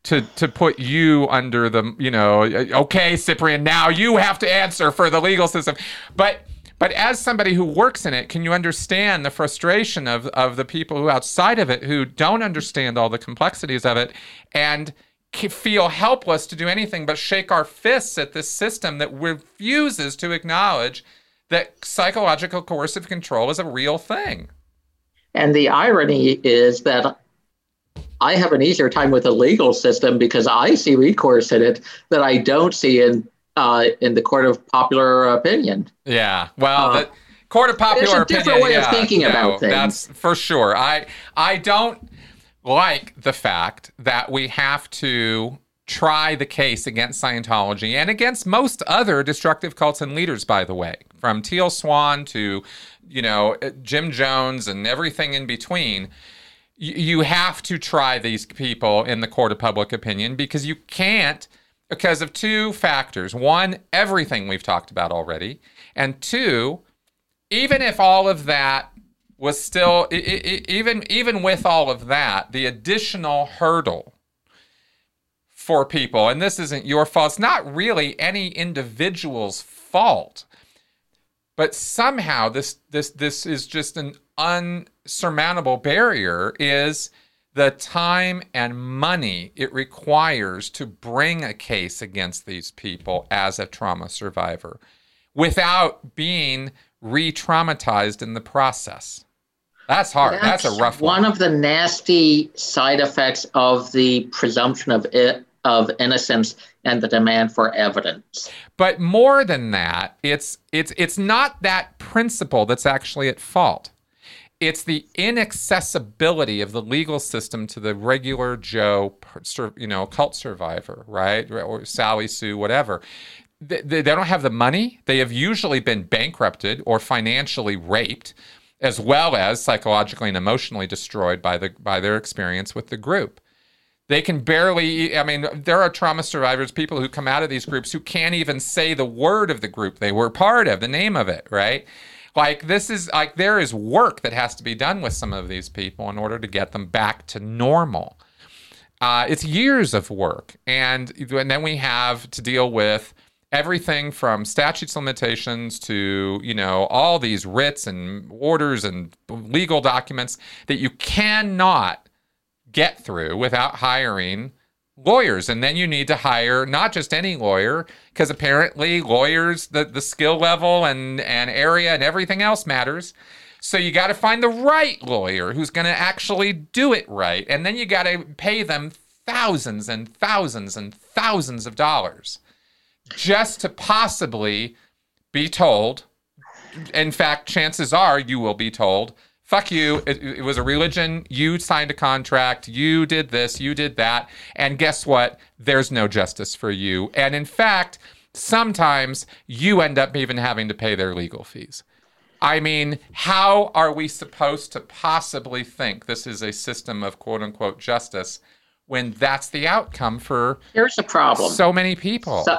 to to put you under the you know okay Ciprian now you have to answer for the legal system but but as somebody who works in it, can you understand the frustration of, of the people who outside of it who don't understand all the complexities of it and feel helpless to do anything but shake our fists at this system that refuses to acknowledge that psychological coercive control is a real thing. And the irony is that I have an easier time with the legal system because I see recourse in it that I don't see in uh, in the court of popular opinion. Yeah, well, uh, the court of popular opinion. There's a different way yeah, of thinking no, about things. That's for sure. I I don't like the fact that we have to try the case against Scientology and against most other destructive cults and leaders, by the way, from Teal Swan to, you know, Jim Jones and everything in between. You have to try these people in the court of public opinion because you can't, because of two factors. One, everything we've talked about already. And two, even if all of that was still even even with all of that, the additional hurdle for people, and this isn't your fault. It's not really any individual's fault, but somehow this this this is just an unsurmountable barrier. Is the time and money it requires to bring a case against these people as a trauma survivor without being re traumatized in the process. That's hard. That's, That's a rough one. One of the nasty side effects of the presumption of it, of innocence and the demand for evidence. But more than that, it's it's it's not that principle that's actually at fault. It's the inaccessibility of the legal system to the regular Joe, you know, cult survivor, right, or Sally Sue, whatever. They, they don't have the money. They have usually been bankrupted or financially raped as well as psychologically and emotionally destroyed by the by their experience with the group. They can barely I mean there are trauma survivors people who come out of these groups who can't even say the word of the group they were part of, the name of it, right? Like this is like there is work that has to be done with some of these people in order to get them back to normal. Uh, it's years of work, and, and then we have to deal with everything from statutes limitations to you know all these writs and orders and legal documents that you cannot get through without hiring lawyers and then you need to hire not just any lawyer because apparently lawyers the, the skill level and, and area and everything else matters so you got to find the right lawyer who's going to actually do it right and then you got to pay them thousands and thousands and thousands of dollars just to possibly be told. In fact, chances are you will be told, fuck you. It, it, was a religion. You signed a contract. You did this. You did that. And guess what? There's no justice for you. And in fact, sometimes you end up even having to pay their legal fees. I mean, how are we supposed to possibly think this is a system of quote unquote justice when that's the outcome for here's a problem so many people so,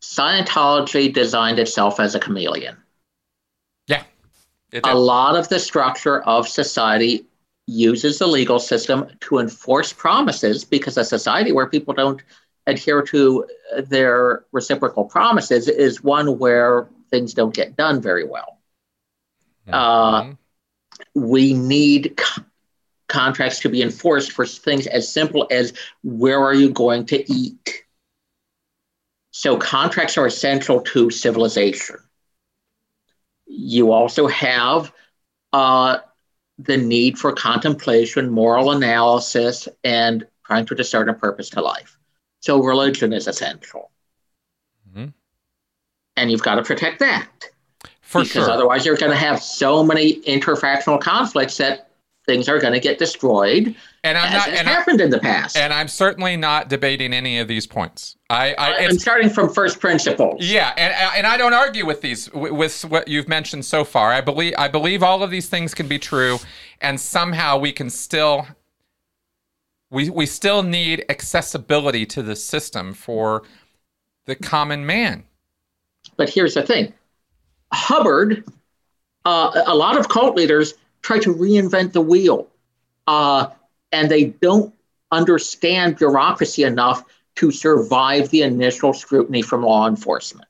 Scientology designed itself as a chameleon. Yeah. A lot of the structure of society uses the legal system to enforce promises because a society where people don't adhere to their reciprocal promises is one where things don't get done very well. Mm-hmm. Uh, we need co- contracts to be enforced for things as simple as where are you going to eat? So contracts are essential to civilization. You also have uh, the need for contemplation, moral analysis, and trying to discern a purpose to life. So religion is essential. Mm-hmm. And you've got to protect that. For because sure. otherwise you're going to have so many interfactional conflicts that things are going to get destroyed. And I'm not and happened I, in the past. And I'm certainly not debating any of these points. I, I am starting from first principles. Yeah, and and I don't argue with these with what you've mentioned so far. I believe I believe all of these things can be true, and somehow we can still we we still need accessibility to the system for the common man. But here's the thing, Hubbard, uh, a lot of cult leaders try to reinvent the wheel, uh, and they don't understand bureaucracy enough to survive the initial scrutiny from law enforcement.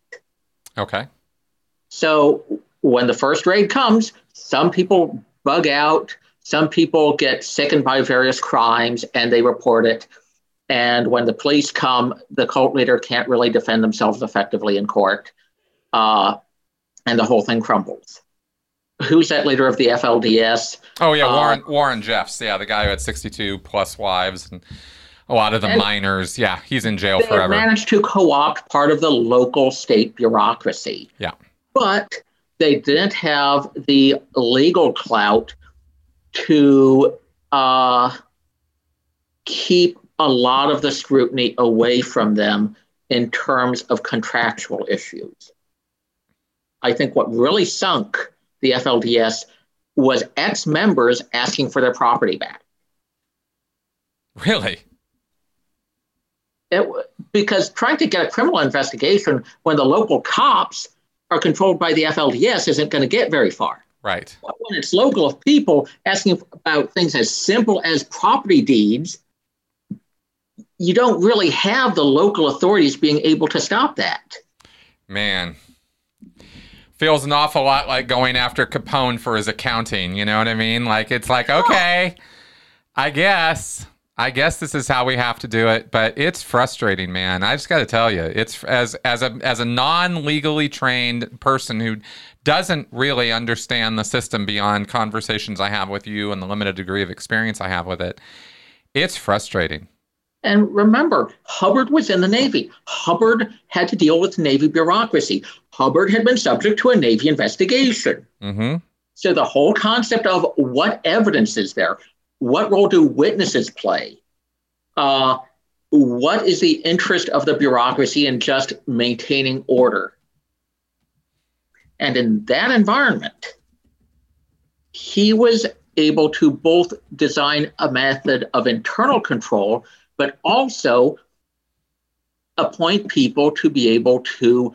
Okay. So when the first raid comes, some people bug out, some people get sickened by various crimes and they report it. And when the police come, the cult leader can't really defend themselves effectively in court. Uh, and the whole thing crumbles. Who's that leader of the FLDS? Oh, yeah, Warren, uh, Warren Jeffs. Yeah, the guy who had 62 plus wives and a lot of the minors. Yeah, he's in jail they forever. managed to co opt part of the local state bureaucracy. Yeah. But they didn't have the legal clout to uh, keep a lot of the scrutiny away from them in terms of contractual issues. I think what really sunk the FLDS was ex members asking for their property back. Really? It, because trying to get a criminal investigation when the local cops are controlled by the FLDS isn't going to get very far. Right. But when it's local of people asking about things as simple as property deeds, you don't really have the local authorities being able to stop that. Man, feels an awful lot like going after Capone for his accounting. You know what I mean? Like it's like okay, I guess. I guess this is how we have to do it, but it's frustrating, man. I just got to tell you, it's as as a as a non legally trained person who doesn't really understand the system beyond conversations I have with you and the limited degree of experience I have with it. It's frustrating. And remember, Hubbard was in the Navy. Hubbard had to deal with Navy bureaucracy. Hubbard had been subject to a Navy investigation. Mm-hmm. So the whole concept of what evidence is there, what role do witnesses play, uh, what is the interest of the bureaucracy in just maintaining order? And in that environment, he was able to both design a method of internal control, but also appoint people to be able to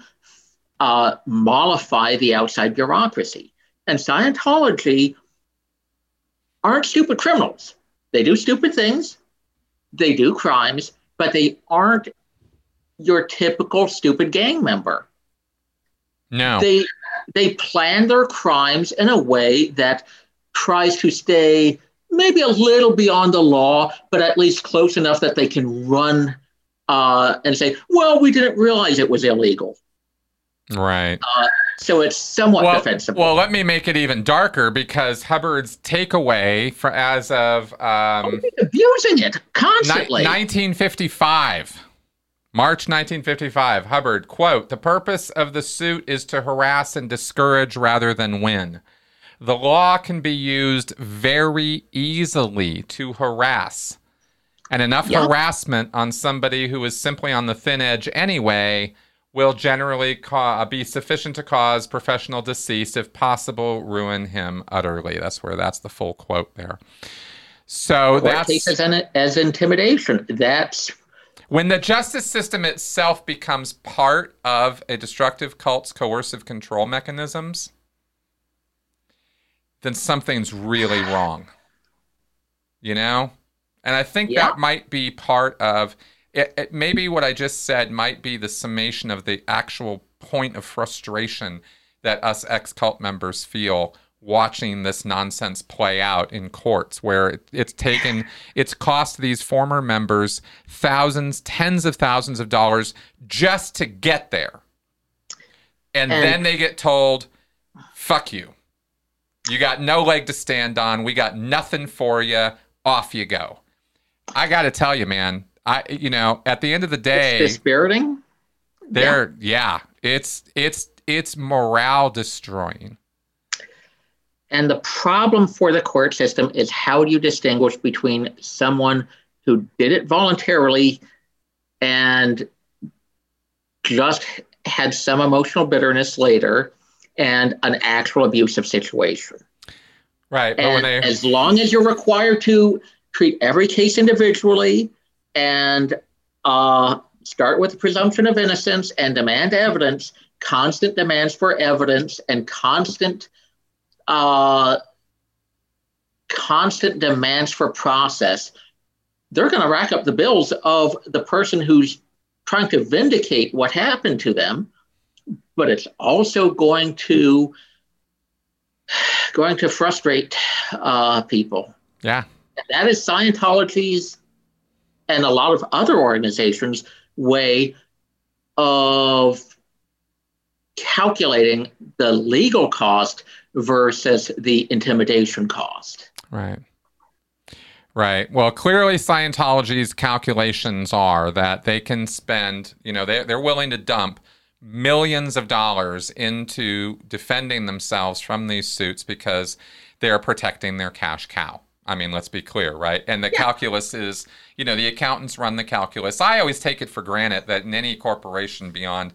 uh, mollify the outside bureaucracy. And Scientology aren't stupid criminals. They do stupid things, they do crimes, but they aren't your typical stupid gang member. No. They they plan their crimes in a way that tries to stay maybe a little beyond the law, but at least close enough that they can run uh, and say, "Well, we didn't realize it was illegal." Right. Uh, so it's somewhat well, defensible. Well, let me make it even darker because Hubbard's takeaway for as of um, abusing it constantly. Ni- 1955. March 1955, Hubbard, quote, the purpose of the suit is to harass and discourage rather than win. The law can be used very easily to harass. And enough yep. harassment on somebody who is simply on the thin edge anyway will generally ca- uh, be sufficient to cause professional decease, if possible, ruin him utterly. That's where that's the full quote there. So that's cases as intimidation. That's when the justice system itself becomes part of a destructive cult's coercive control mechanisms, then something's really wrong. You know? And I think yeah. that might be part of it, it. Maybe what I just said might be the summation of the actual point of frustration that us ex cult members feel watching this nonsense play out in courts where it, it's taken it's cost these former members thousands tens of thousands of dollars just to get there and, and then they get told fuck you you got no leg to stand on. We got nothing for you off you go. I got to tell you man i you know at the end of the day it's dispiriting? There yeah. yeah it's it's it's morale destroying. And the problem for the court system is how do you distinguish between someone who did it voluntarily and just had some emotional bitterness later and an actual abusive situation. Right. And as long as you're required to treat every case individually and uh, start with the presumption of innocence and demand evidence, constant demands for evidence and constant uh, constant demands for process, they're going to rack up the bills of the person who's trying to vindicate what happened to them, but it's also going to going to frustrate uh, people. Yeah, that is Scientology's and a lot of other organizations' way of calculating the legal cost versus the intimidation cost. Right. Right. Well, clearly Scientology's calculations are that they can spend, you know, they're, they're willing to dump millions of dollars into defending themselves from these suits because they're protecting their cash cow. I mean, let's be clear, right? And the yeah. calculus is, you know, the accountants run the calculus. I always take it for granted that in any corporation beyond,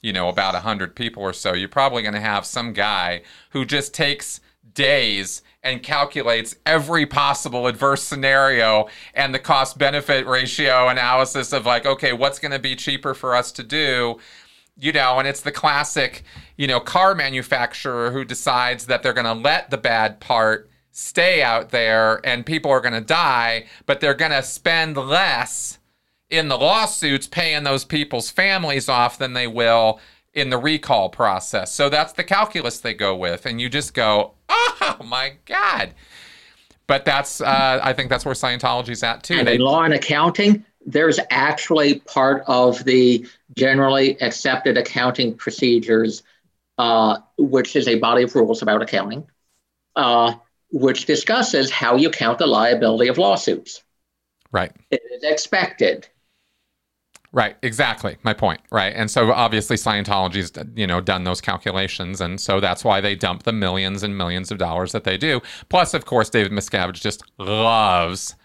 you know, about 100 people or so, you're probably going to have some guy who just takes days and calculates every possible adverse scenario and the cost benefit ratio analysis of like, okay, what's going to be cheaper for us to do? You know, and it's the classic, you know, car manufacturer who decides that they're going to let the bad part stay out there and people are going to die, but they're going to spend less in the lawsuits paying those people's families off than they will in the recall process. So that's the calculus they go with. And you just go, oh my God. But that's, uh, I think that's where Scientology's at too. And they, in law and accounting, there's actually part of the generally accepted accounting procedures, uh, which is a body of rules about accounting, uh, which discusses how you count the liability of lawsuits. Right. It is expected Right, exactly. My point. Right. And so obviously Scientology's you know done those calculations and so that's why they dump the millions and millions of dollars that they do. Plus of course David Miscavige just loves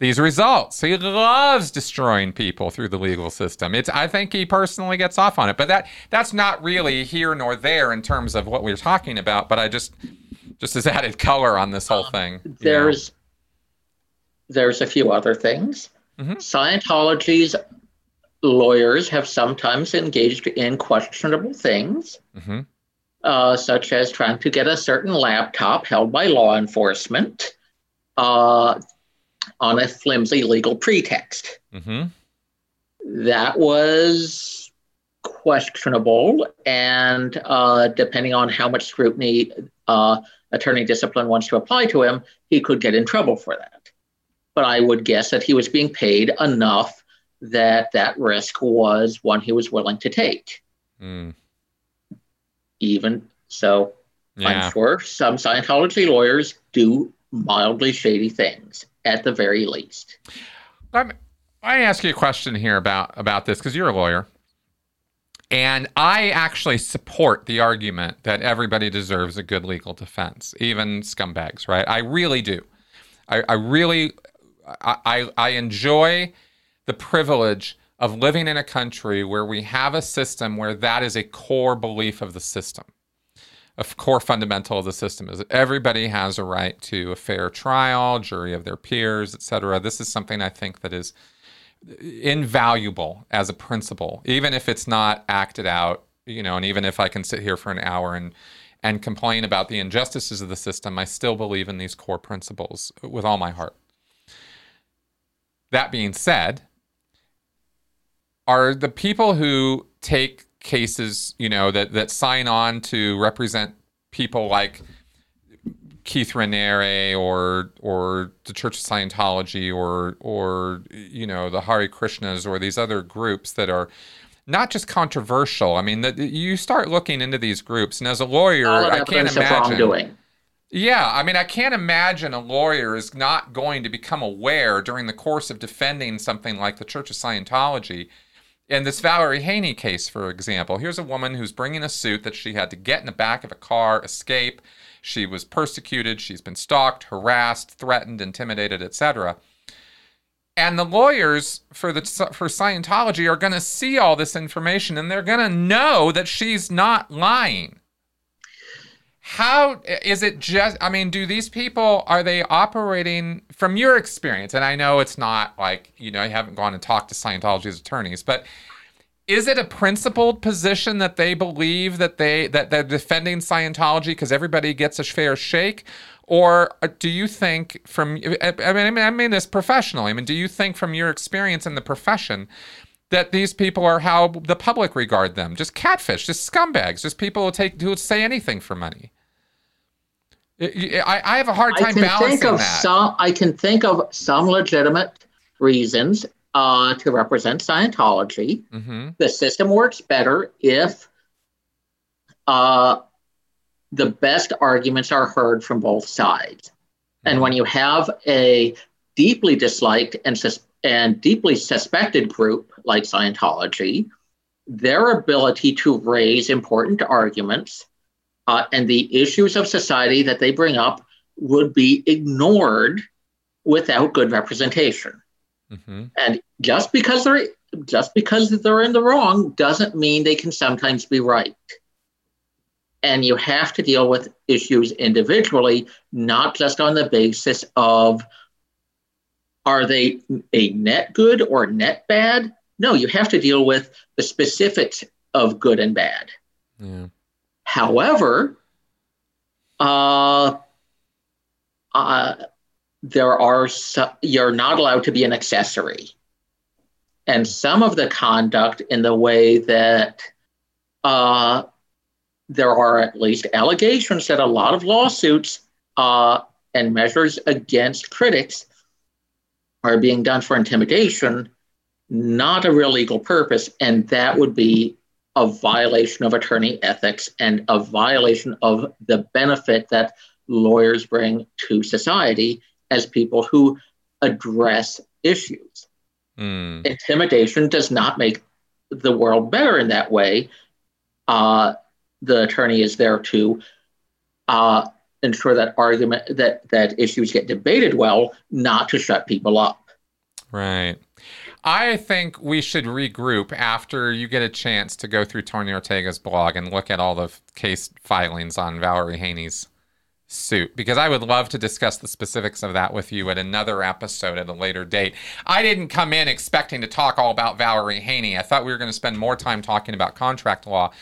these results. He loves destroying people through the legal system. It's I think he personally gets off on it. But that that's not really here nor there in terms of what we're talking about, but I just just as added color on this whole thing. There's know. there's a few other things. Mm-hmm. Scientology's lawyers have sometimes engaged in questionable things, mm-hmm. uh, such as trying to get a certain laptop held by law enforcement uh, on a flimsy legal pretext. Mm-hmm. That was questionable, and uh, depending on how much scrutiny uh, attorney discipline wants to apply to him, he could get in trouble for that. But I would guess that he was being paid enough that that risk was one he was willing to take. Mm. Even so, yeah. I'm sure some Scientology lawyers do mildly shady things at the very least. I'm, I ask you a question here about about this because you're a lawyer, and I actually support the argument that everybody deserves a good legal defense, even scumbags. Right? I really do. I, I really, I, I, I enjoy the privilege of living in a country where we have a system where that is a core belief of the system. A core fundamental of the system is everybody has a right to a fair trial, jury of their peers, etc. This is something I think that is invaluable as a principle, even if it's not acted out, you know, and even if I can sit here for an hour and and complain about the injustices of the system, I still believe in these core principles with all my heart. That being said, are the people who take cases, you know, that that sign on to represent people like Keith Raniere or or the Church of Scientology or or you know the Hare Krishnas or these other groups that are not just controversial. I mean, that you start looking into these groups, and as a lawyer, I can't imagine. Yeah, I mean, I can't imagine a lawyer is not going to become aware during the course of defending something like the Church of Scientology in this Valerie Haney case, for example, here's a woman who's bringing a suit that she had to get in the back of a car, escape. she was persecuted, she's been stalked, harassed, threatened, intimidated, etc. And the lawyers for the for Scientology are going to see all this information and they're going to know that she's not lying how is it just i mean do these people are they operating from your experience and i know it's not like you know you haven't gone and talked to scientology's attorneys but is it a principled position that they believe that they that they're defending scientology because everybody gets a fair shake? Or uh, do you think from I mean, I mean this professionally i mean do you think from your experience in the profession that these people are how the public regard them? Just catfish just scumbags just people who take who say anything for money I, I have a hard time balancing think of that. Some, I can think of some legitimate reasons uh, to represent Scientology. Mm-hmm. The system works better if uh, the best arguments are heard from both sides. Mm-hmm. And when you have a deeply disliked and, sus- and deeply suspected group like Scientology, their ability to raise important arguments uh, and the issues of society that they bring up would be ignored without good representation. Mm-hmm. And just because they're just because they're in the wrong doesn't mean they can sometimes be right. And you have to deal with issues individually, not just on the basis of are they a net good or net bad? No, you have to deal with the specifics of good and bad. Yeah. However, uh, uh, there are you're not allowed to be an accessory, and some of the conduct in the way that uh, there are at least allegations that a lot of lawsuits uh, and measures against critics are being done for intimidation, not a real legal purpose, and that would be a violation of attorney ethics and a violation of the benefit that lawyers bring to society as people who address issues. Mm. Intimidation does not make the world better in that way. Uh, the attorney is there to uh, ensure that argument that that issues get debated well, not to shut people up. Right. I think we should regroup after you get a chance to go through Tony Ortega's blog and look at all the case filings on Valerie Haney's suit because I would love to discuss the specifics of that with you at another episode at a later date. I didn't come in expecting to talk all about Valerie Haney. I thought we were going to spend more time talking about contract law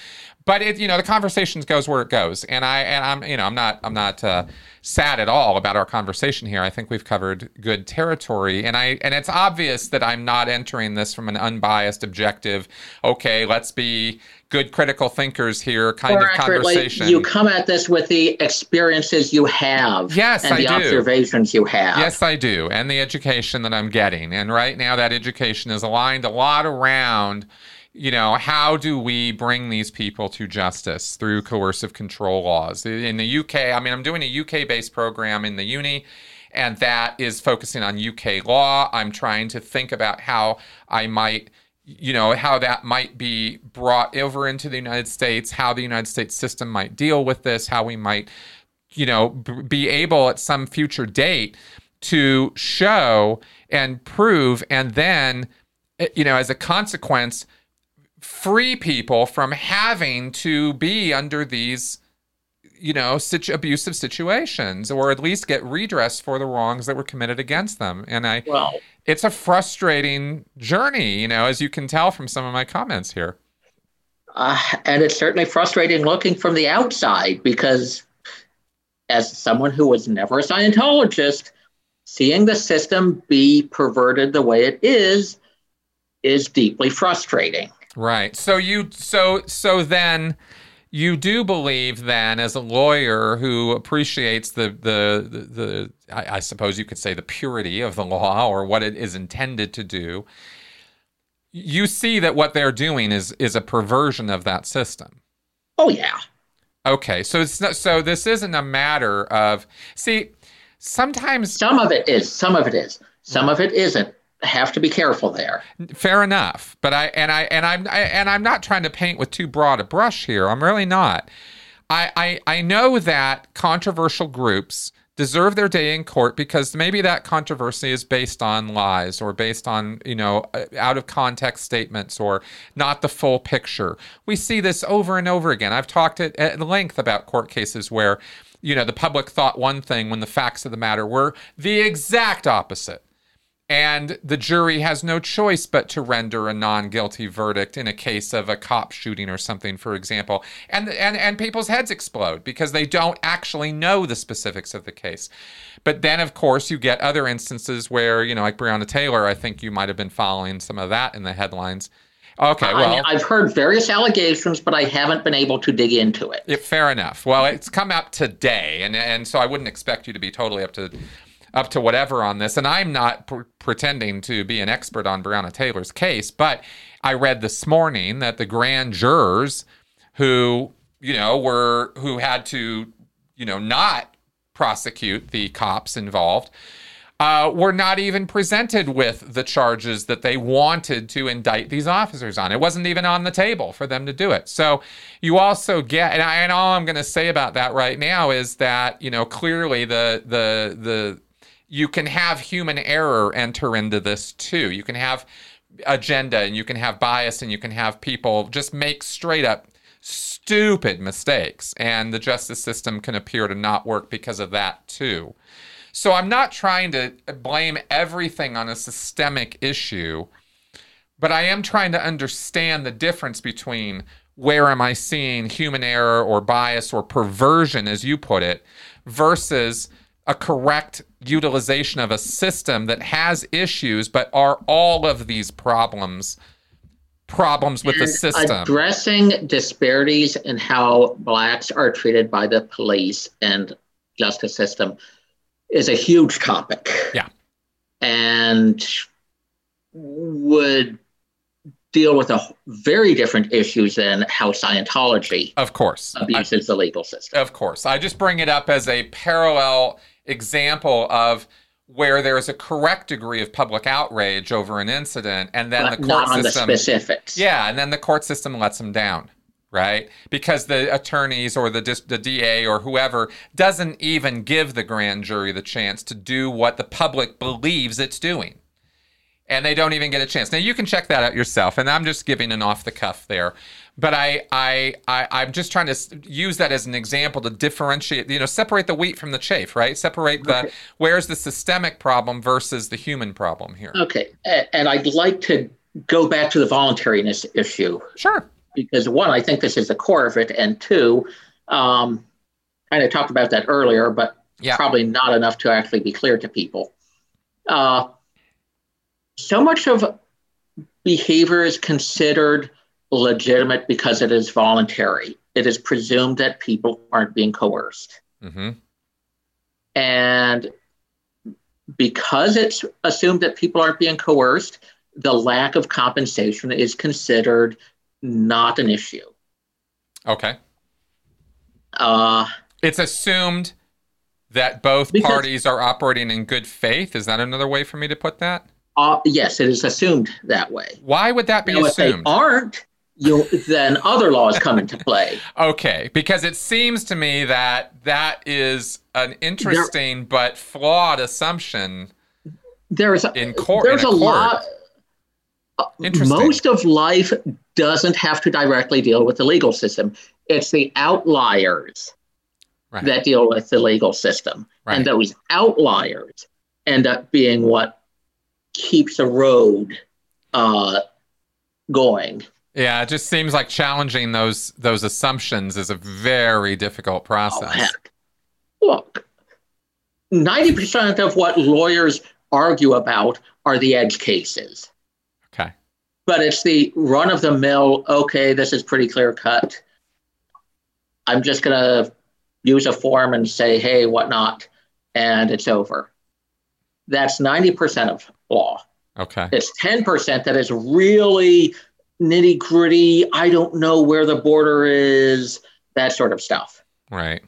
but it you know the conversation goes where it goes. And i and i'm you know i'm not i'm not uh, sad at all about our conversation here. I think we've covered good territory. And i and it's obvious that i'm not entering this from an unbiased objective okay let's be good critical thinkers here kind or of conversation. you come at this with the experiences you have yes and I the do. observations you have. Yes i do. And the education that i'm getting. And right now that education is aligned a lot around you know, how do we bring these people to justice through coercive control laws? In the UK, I mean, I'm doing a UK based program in the uni, and that is focusing on UK law. I'm trying to think about how I might you know how that might be brought over into the United States, how the United States system might deal with this, how we might, you know, be able at some future date to show and prove, and then, eh, you know, as a consequence, free people from having to be under these you know such abusive situations or at least get redress for the wrongs that were committed against them. And i well, it's a frustrating journey you know as you can tell from some of my comments here. Uh, and it's certainly frustrating looking from the outside because as someone who was never a scientologist seeing the system be perverted the way it is is deeply frustrating Right. So you so so then you do believe then as a lawyer who appreciates the the the, the I, I, suppose you could say the purity of the law or what it is intended to do you see that what they're doing is is a perversion of that system. Oh yeah. Okay. So it's not so this isn't a matter of see sometimes some of it is. Some of it is. Some of it isn't have to be careful there. Fair enough, but I and I and I'm I, and I'm not trying to paint with too broad a brush here. I'm really not. I, I, I know that controversial groups deserve their day in court because maybe that controversy is based on lies or based on, you know, uh, out of context statements or not the full picture. We see this over and over again. I've talked at, at length about court cases where, you know, the public thought one thing when the facts of the matter were the exact opposite and the jury has no choice but to render a non-guilty verdict in a case of a cop shooting or something for example and and and people's heads explode because they don't actually know the specifics of the case but then of course you get other instances where you know like Breonna Taylor I think you might have been following some of that in the headlines Okay, well, I, have heard various allegations, but I haven't been able to dig into it. it. Fair enough. Well, it's come out today, and and so I wouldn't expect you to be totally up to up to whatever on this. And I'm not pr- pretending to be an expert on Breonna Taylor's case, but I read this morning that the grand jurors who, you know, were who had to, you know, not prosecute the cops involved. Uh, were not even presented with the charges that they wanted to indict these officers on. It wasn't even on the table for them to do it. So you also get, and, I, and all I'm going to say about that right now is that you know clearly the the the you can have human error enter into this too. You can have agenda and you can have bias and you can have people just make straight up stupid mistakes. And the justice system can appear to not work because of that too. So I'm not trying to blame everything on a systemic issue, but I am trying to understand the difference between where am I seeing human error or bias or perversion, as you put it, versus a correct utilization of a system that has issues, but are all of these problems problems with and the system? Addressing disparities in how blacks are treated by the police and justice system is a huge topic. Yeah. And would deal with a very different issues than how Scientology, of course, abuses I, the legal system. Of course, I just bring it up as a parallel example of where there is a correct degree of public outrage over an incident, and then but the court system the specifics. Yeah, and then the court system lets them down, right? Because the attorneys or the the DA or whoever doesn't even give the grand jury the chance to do what the public believes it's doing. And they don't even get a chance. Now you can check that out yourself, and I'm just giving an off the cuff there but I, I, I, am just trying to use that as an example to differentiate, you know, separate the wheat from the chaff, right? Separate the okay. where's the systemic problem versus the human problem here. Okay, and I'd like to go back to the voluntariness issue. Sure. Because one, I think this is the core of it, and two, um, kind of talked about that earlier, but yeah. probably not enough to actually be clear to people. Uh, so much of behavior is considered legitimate because it is voluntary. It is presumed that people aren't being coerced. Mm-hmm. And because it's assumed that people aren't being coerced, the lack of compensation is considered not an issue. Okay. Uh, it's assumed that both because, parties are operating in good faith. Is that another way for me to put that? Uh, yes, it is assumed that way. Why would that be now, assumed? If they aren't, you then other laws come into play. okay, because it seems to me that that is an interesting there, but flawed assumption. There is a, in court. There's in a, a lot. Uh, most of life doesn't have to directly deal with the legal system. It's the outliers right. that deal with the legal system, right. and those outliers end up being what keeps the road uh, going. Yeah, it just seems like challenging those those assumptions is a very difficult oh, process. Oh. Look, ninety percent of what lawyers argue about are the edge cases. Okay. But it's the run of the mill. Okay, this is pretty clear cut. I'm just gonna use a form and say, hey, whatnot, and it's over. That's ninety percent of law. Okay. It's ten percent that is really nitty gritty. I don't know where the border is. That sort of stuff. Right.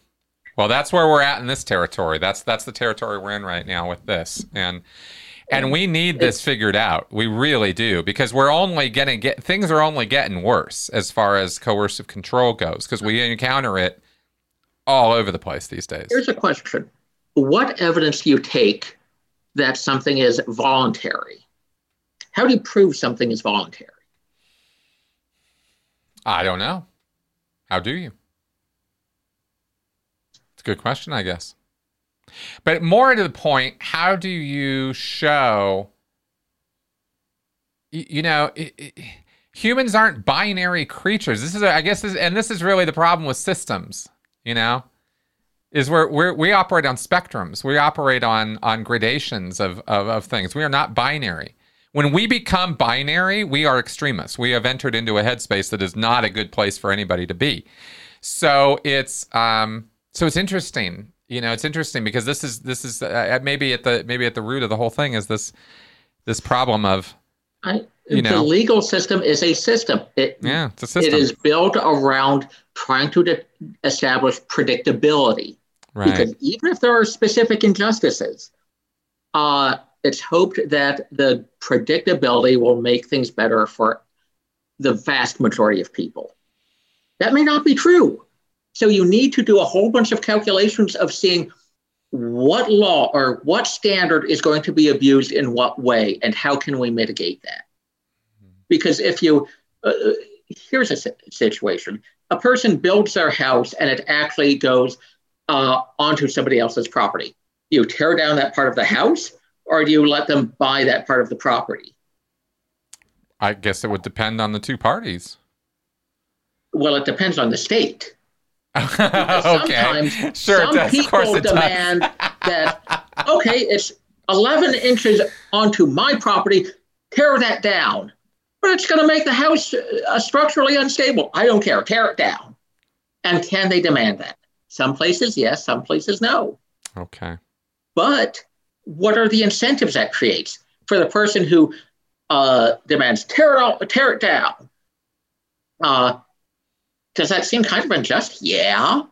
Well, that's where we're at in this territory. That's that's the territory we're in right now with this, and and we need this figured out. We really do because we're only getting get things are only getting worse as far as coercive control goes because we encounter it all over the place these days. Here's a question What evidence do you take that something is voluntary? How do you prove something is voluntary? I don't know. How do you? It's a good question, I guess. But more to the point, how do you show, you, know, it, it, humans aren't binary creatures. This is, I guess, this, and this is really the problem with systems. You know, is where we we operate on spectrums. We operate on on gradations of, of of things. We are not binary. When we become binary, we are extremists. We have entered into a headspace that is not a good place for anybody to be. So it's um so it's interesting. You know, it's interesting because this is this is uh, maybe at the maybe at the root of the whole thing is this this problem of I, you know, the legal system is a system. It, yeah, it's a system. It is built around trying to de- establish predictability. Right. Because even if there are specific injustices, uh, it's hoped that the predictability will make things better for the vast majority of people. That may not be true. So you need to do a whole bunch of calculations of seeing what law or what standard is going to be abused in what way and how can we mitigate that because if you uh, here's a situation a person builds their house and it actually goes uh, onto somebody else's property you tear down that part of the house or do you let them buy that part of the property i guess it would depend on the two parties well it depends on the state okay. Sure, some does. people demand that okay, it's 11 inches onto my property, tear that down. But it's going to make the house uh, structurally unstable. I don't care. Tear it down. And can they demand that? Some places, yes. Some places, no. Okay. But what are the incentives that creates for the person who uh, demands tear it, all, tear it down? Uh, does that seem kind of unjust? Yeah.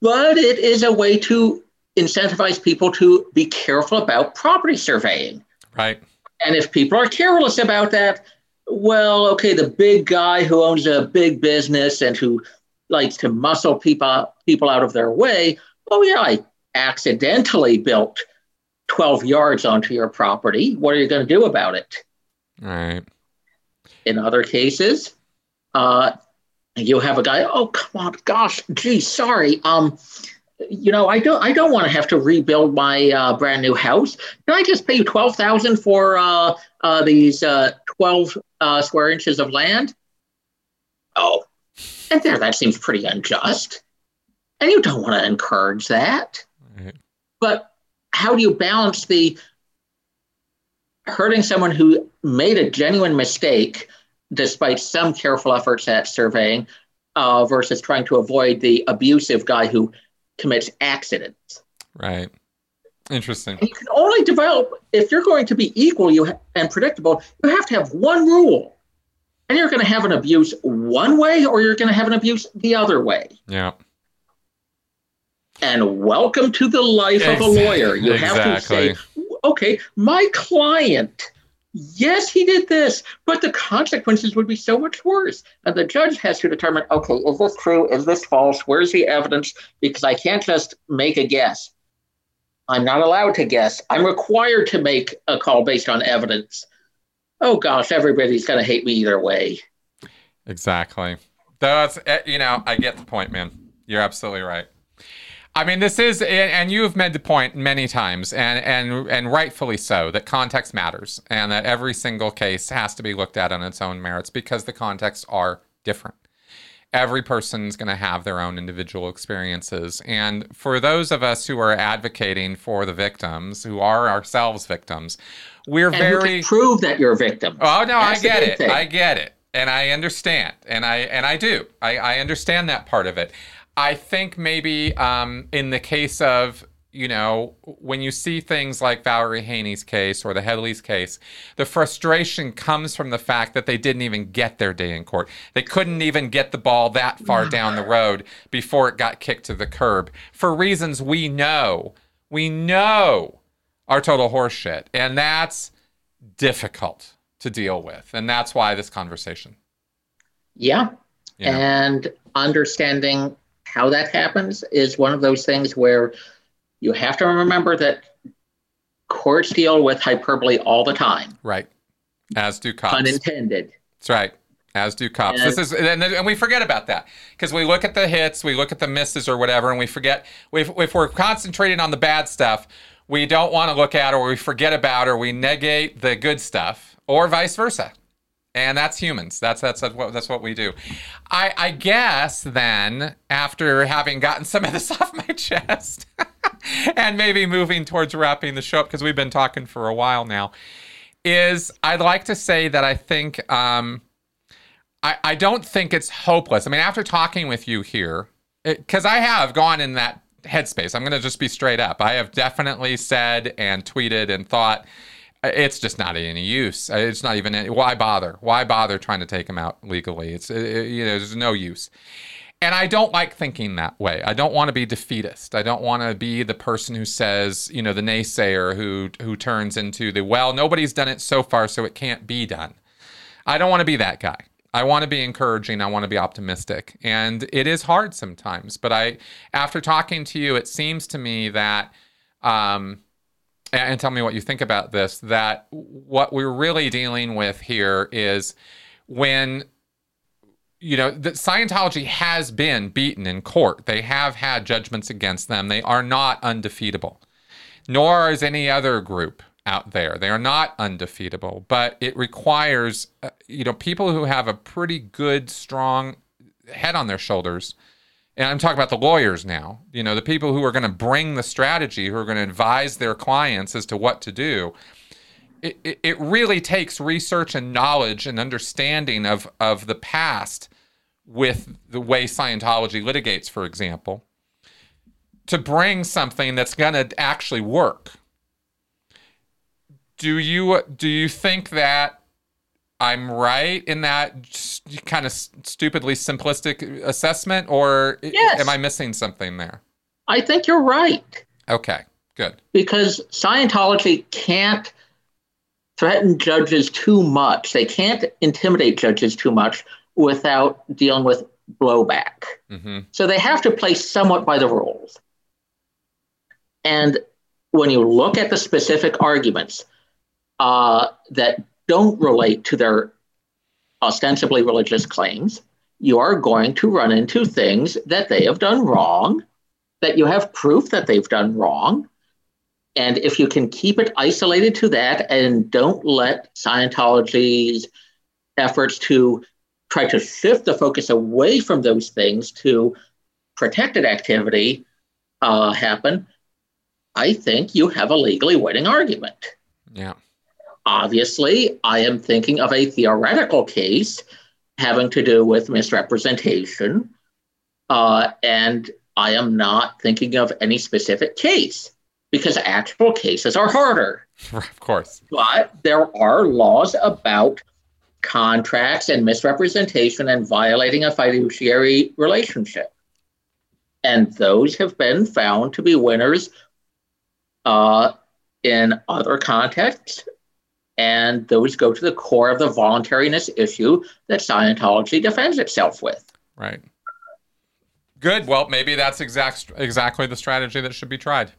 But it is a way to incentivize people to be careful about property surveying. Right. And if people are careless about that, well, okay, the big guy who owns a big business and who likes to muscle people people out of their way, oh yeah, I accidentally built 12 yards onto your property. What are you going to do about it? Right. In other cases, uh, you have a guy, oh come on, gosh, gee, sorry. Um, you know, I don't I don't want to have to rebuild my uh, brand new house. Can I just pay you twelve thousand for uh, uh, these uh, twelve uh, square inches of land? Oh, and there, that seems pretty unjust, and you don't want to encourage that. Mm-hmm. But how do you balance the hurting someone who made a genuine mistake despite some careful efforts at surveying, uh, versus trying to avoid the abusive guy who commits accidents. Right. Interesting. And you can only develop if you're going to be equal you ha- and predictable. You have to have one rule, and you're going to have an abuse one way, or you're going to have an abuse the other way. Yeah. And welcome to the life of a lawyer. You exactly. have to say, okay, my client yes, he did this, but the consequences would be so much worse. And the judge has to determine okay, is this true? Is this false? Where's the evidence? Because I can't just make a guess. I'm not allowed to guess. I'm required to make a call based on evidence. Oh gosh, everybody's going to hate me either way. Exactly. That's, eh, you know, I get the point, man. You're absolutely right. I mean, this is, and you have made the point many times, and and and rightfully so, that context matters, and that every single case has to be looked at on its own merits because the contexts are different. Every person's going to have their own individual experiences, and for those of us who are advocating for the victims, who are ourselves victims, we're and very prove that you're a victim. Oh no, That's I get it. Thing. I get it, and I understand, and I and I do. I, I understand that part of it. I think maybe um, in the case of you know, when you see things like Valerie Haney's case or the Headley's case, the frustration comes from the fact that they didn't even get their day in court. They couldn't even get the ball that far down the road before it got kicked to the curb for reasons we know. We know are total horseshit. And that's difficult to deal with. And that's why this conversation. Yeah. You know? And understanding how that happens is one of those things where you have to remember that courts deal with hyperbole all the time. Right. As do cops. Unintended. That's right. As do cops. And, this is, and, and, we forget about that because we look at the hits, we look at the misses or whatever, and we forget. If, if we're concentrating on the bad stuff, we don't want to look at or we forget about or we negate the good stuff, or vice versa. And that's humans. That's that's that's what that's what we do. I I guess then after having gotten some of this off my chest, and maybe moving towards wrapping the show up because we've been talking for a while now, is I'd like to say that I think. Um, I, I don't think it's hopeless. I mean, after talking with you here, because I have gone in that headspace, I'm going to just be straight up. I have definitely said and tweeted and thought it's just not any use. It's not even any, why bother? Why bother trying to take him out legally? It's it, you know there's no use. And I don't like thinking that way. I don't want to be defeatist. I don't want to be the person who says, you know, the naysayer who who turns into the well, nobody's done it so far, so it can't be done. I don't want to be that guy. I want to be encouraging. I want to be optimistic. And it is hard sometimes. But I, after talking to you, it seems to me that, um, and tell me what you think about this, that what we're really dealing with here is when you know, that Scientology has been beaten in court. They have had judgments against them. They are not undefeatable, nor is any other group out there. They are not undefeatable, but it requires, uh, you know, people who have a pretty good, strong head on their shoulders. And I'm talking about the lawyers now, you know, the people who are going to bring the strategy, who are going to advise their clients as to what to do. It, it, it really takes research and knowledge and understanding of, of the past with the way Scientology litigates, for example, to bring something that's going to actually work do you do you think that I'm right in that kind of stupidly simplistic assessment, or yes. am I missing something there? I think you're right. Okay, good. Because Scientology can't threaten judges too much. They can't intimidate judges too much without dealing with blowback. Mm-hmm. So they have to play somewhat by the rules. And when you look at the specific arguments, uh, that don't relate to their ostensibly religious claims, you are going to run into things that they have done wrong, that you have proof that they've done wrong. And if you can keep it isolated to that and don't let Scientology's efforts to try to shift the focus away from those things to protected activity uh, happen, I think you have a legally winning argument. Yeah. Obviously, I am thinking of a theoretical case having to do with misrepresentation, uh, and I am not thinking of any specific case because actual cases are harder. Of course. But there are laws about contracts and misrepresentation and violating a fiduciary relationship. And those have been found to be winners uh, in other contexts and those go to the core of the voluntariness issue that Scientology defends itself with. Right. Good. Well, maybe that's exact exactly the strategy that should be tried.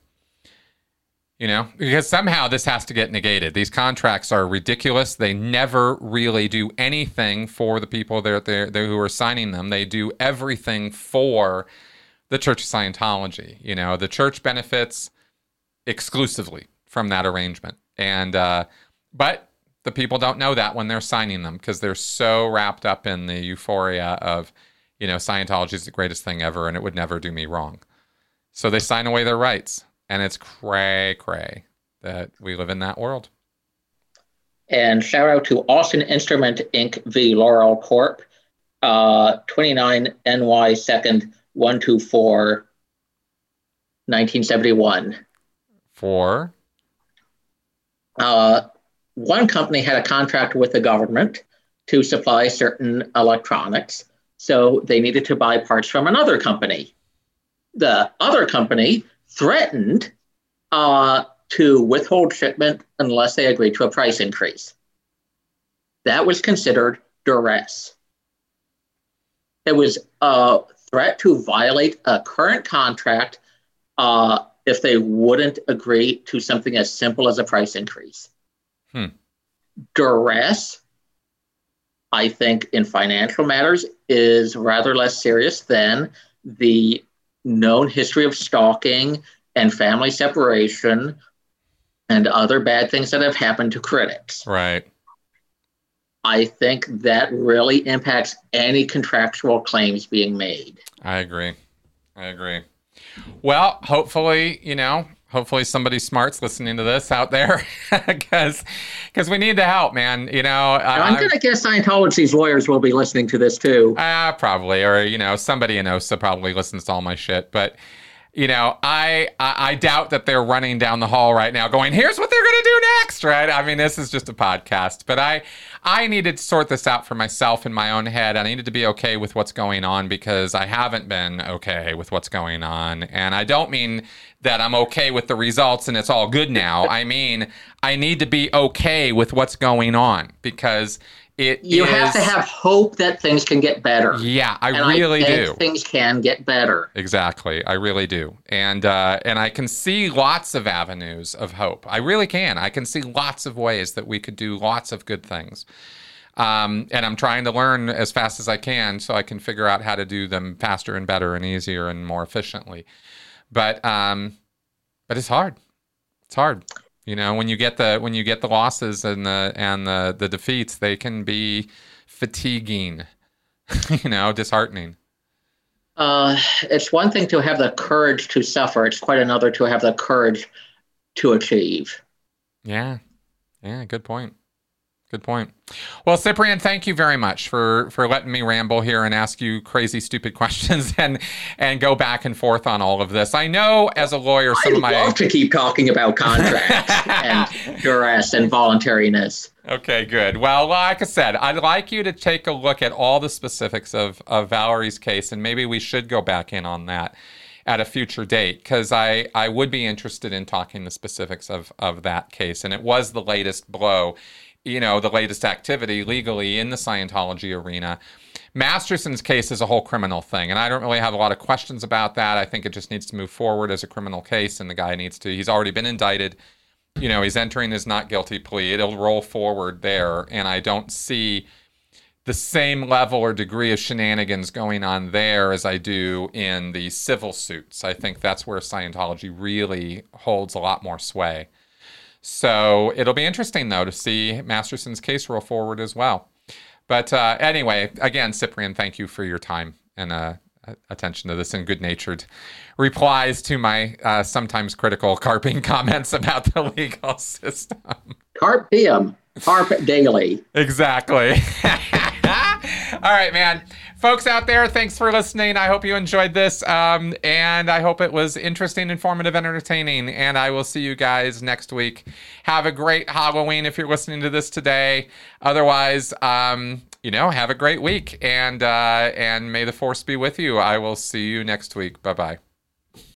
You know, because somehow this has to get negated. These contracts are ridiculous. They never really do anything for the people that they're, they're, who are signing them. They do everything for the Church of Scientology. You know, the church benefits exclusively from that arrangement. And uh, but the people don't know that when they're signing them because they're so wrapped up in the euphoria of, you know, Scientology is the greatest thing ever and it would never do me wrong. So they sign away their rights. And it's cray cray that we live in that world. And shout out to Austin Instrument Inc. v. Loral Corp. Uh, 29 NY 2nd 124 1971. For? Uh, one company had a contract with the government to supply certain electronics, so they needed to buy parts from another company. The other company threatened uh, to withhold shipment unless they agreed to a price increase. That was considered duress. It was a threat to violate a current contract uh, if they wouldn't agree to something as simple as a price increase. Hmm. Duress, I think, in financial matters is rather less serious than the known history of stalking and family separation and other bad things that have happened to critics. Right. I think that really impacts any contractual claims being made. I agree. I agree. Well, hopefully, you know, hopefully somebody smart's listening to this out there because because we need the help man you know i'm gonna guess scientology's lawyers will be listening to this too. Uh probably or you know somebody in osa probably listens to all my shit but you know, I, I, I doubt that they're running down the hall right now, going, "Here's what they're going to do next." Right? I mean, this is just a podcast, but I I needed to sort this out for myself in my own head. I needed to be okay with what's going on because I haven't been okay with what's going on, and I don't mean that I'm okay with the results and it's all good now. I mean, I need to be okay with what's going on because it you is, have to have hope that things can get better. Yeah, I and really I do. Things can get better. Exactly, I really do, and uh, and I can see lots of avenues of hope. I really can. I can see lots of ways that we could do lots of good things. Um, and I'm trying to learn as fast as I can so I can figure out how to do them faster and better and easier and more efficiently. But um, but it's hard. It's hard. You know, when you get the when you get the losses and the and the the defeats, they can be fatiguing. you know, disheartening. Uh, it's one thing to have the courage to suffer. It's quite another to have the courage to achieve. Yeah, yeah, good point. Good point. Well, Ciprian, thank you very much for for letting me ramble here and ask you crazy, stupid questions and and go back and forth on all of this. I know as a lawyer, some I of my love to keep talking about contracts and duress and voluntariness. Okay, good. Well, like I said, I'd like you to take a look at all the specifics of of Valerie's case, and maybe we should go back in on that at a future date because I, I would be interested in talking the specifics of, of that case. And it was the latest blow you know, the latest activity legally in the Scientology arena. Masterson's case is a whole criminal thing, and I don't really have a lot of questions about that. I think it just needs to move forward as a criminal case, and the guy needs to. He's already been indicted. You know, he's entering his not guilty plea. It'll roll forward there, and I don't see the same level or degree of shenanigans going on there as I do in the civil suits. I think that's where Scientology really holds a lot more sway. So it'll be interesting, though, to see Masterson's case roll forward as well. But uh, anyway, again, Ciprian, thank you for your time and uh, attention to this and good natured replies to my uh, sometimes critical carping comments about the legal system. Carp diem, carp daily. Exactly. All right, man. Folks out there, thanks for listening. I hope you enjoyed this. Um, and I hope it was interesting, informative, and entertaining. And I will see you guys next week. Have a great Halloween if you're listening to this today. Otherwise, um, you know, have a great week. And uh, and may the force be with you. I will see you next week. Bye bye.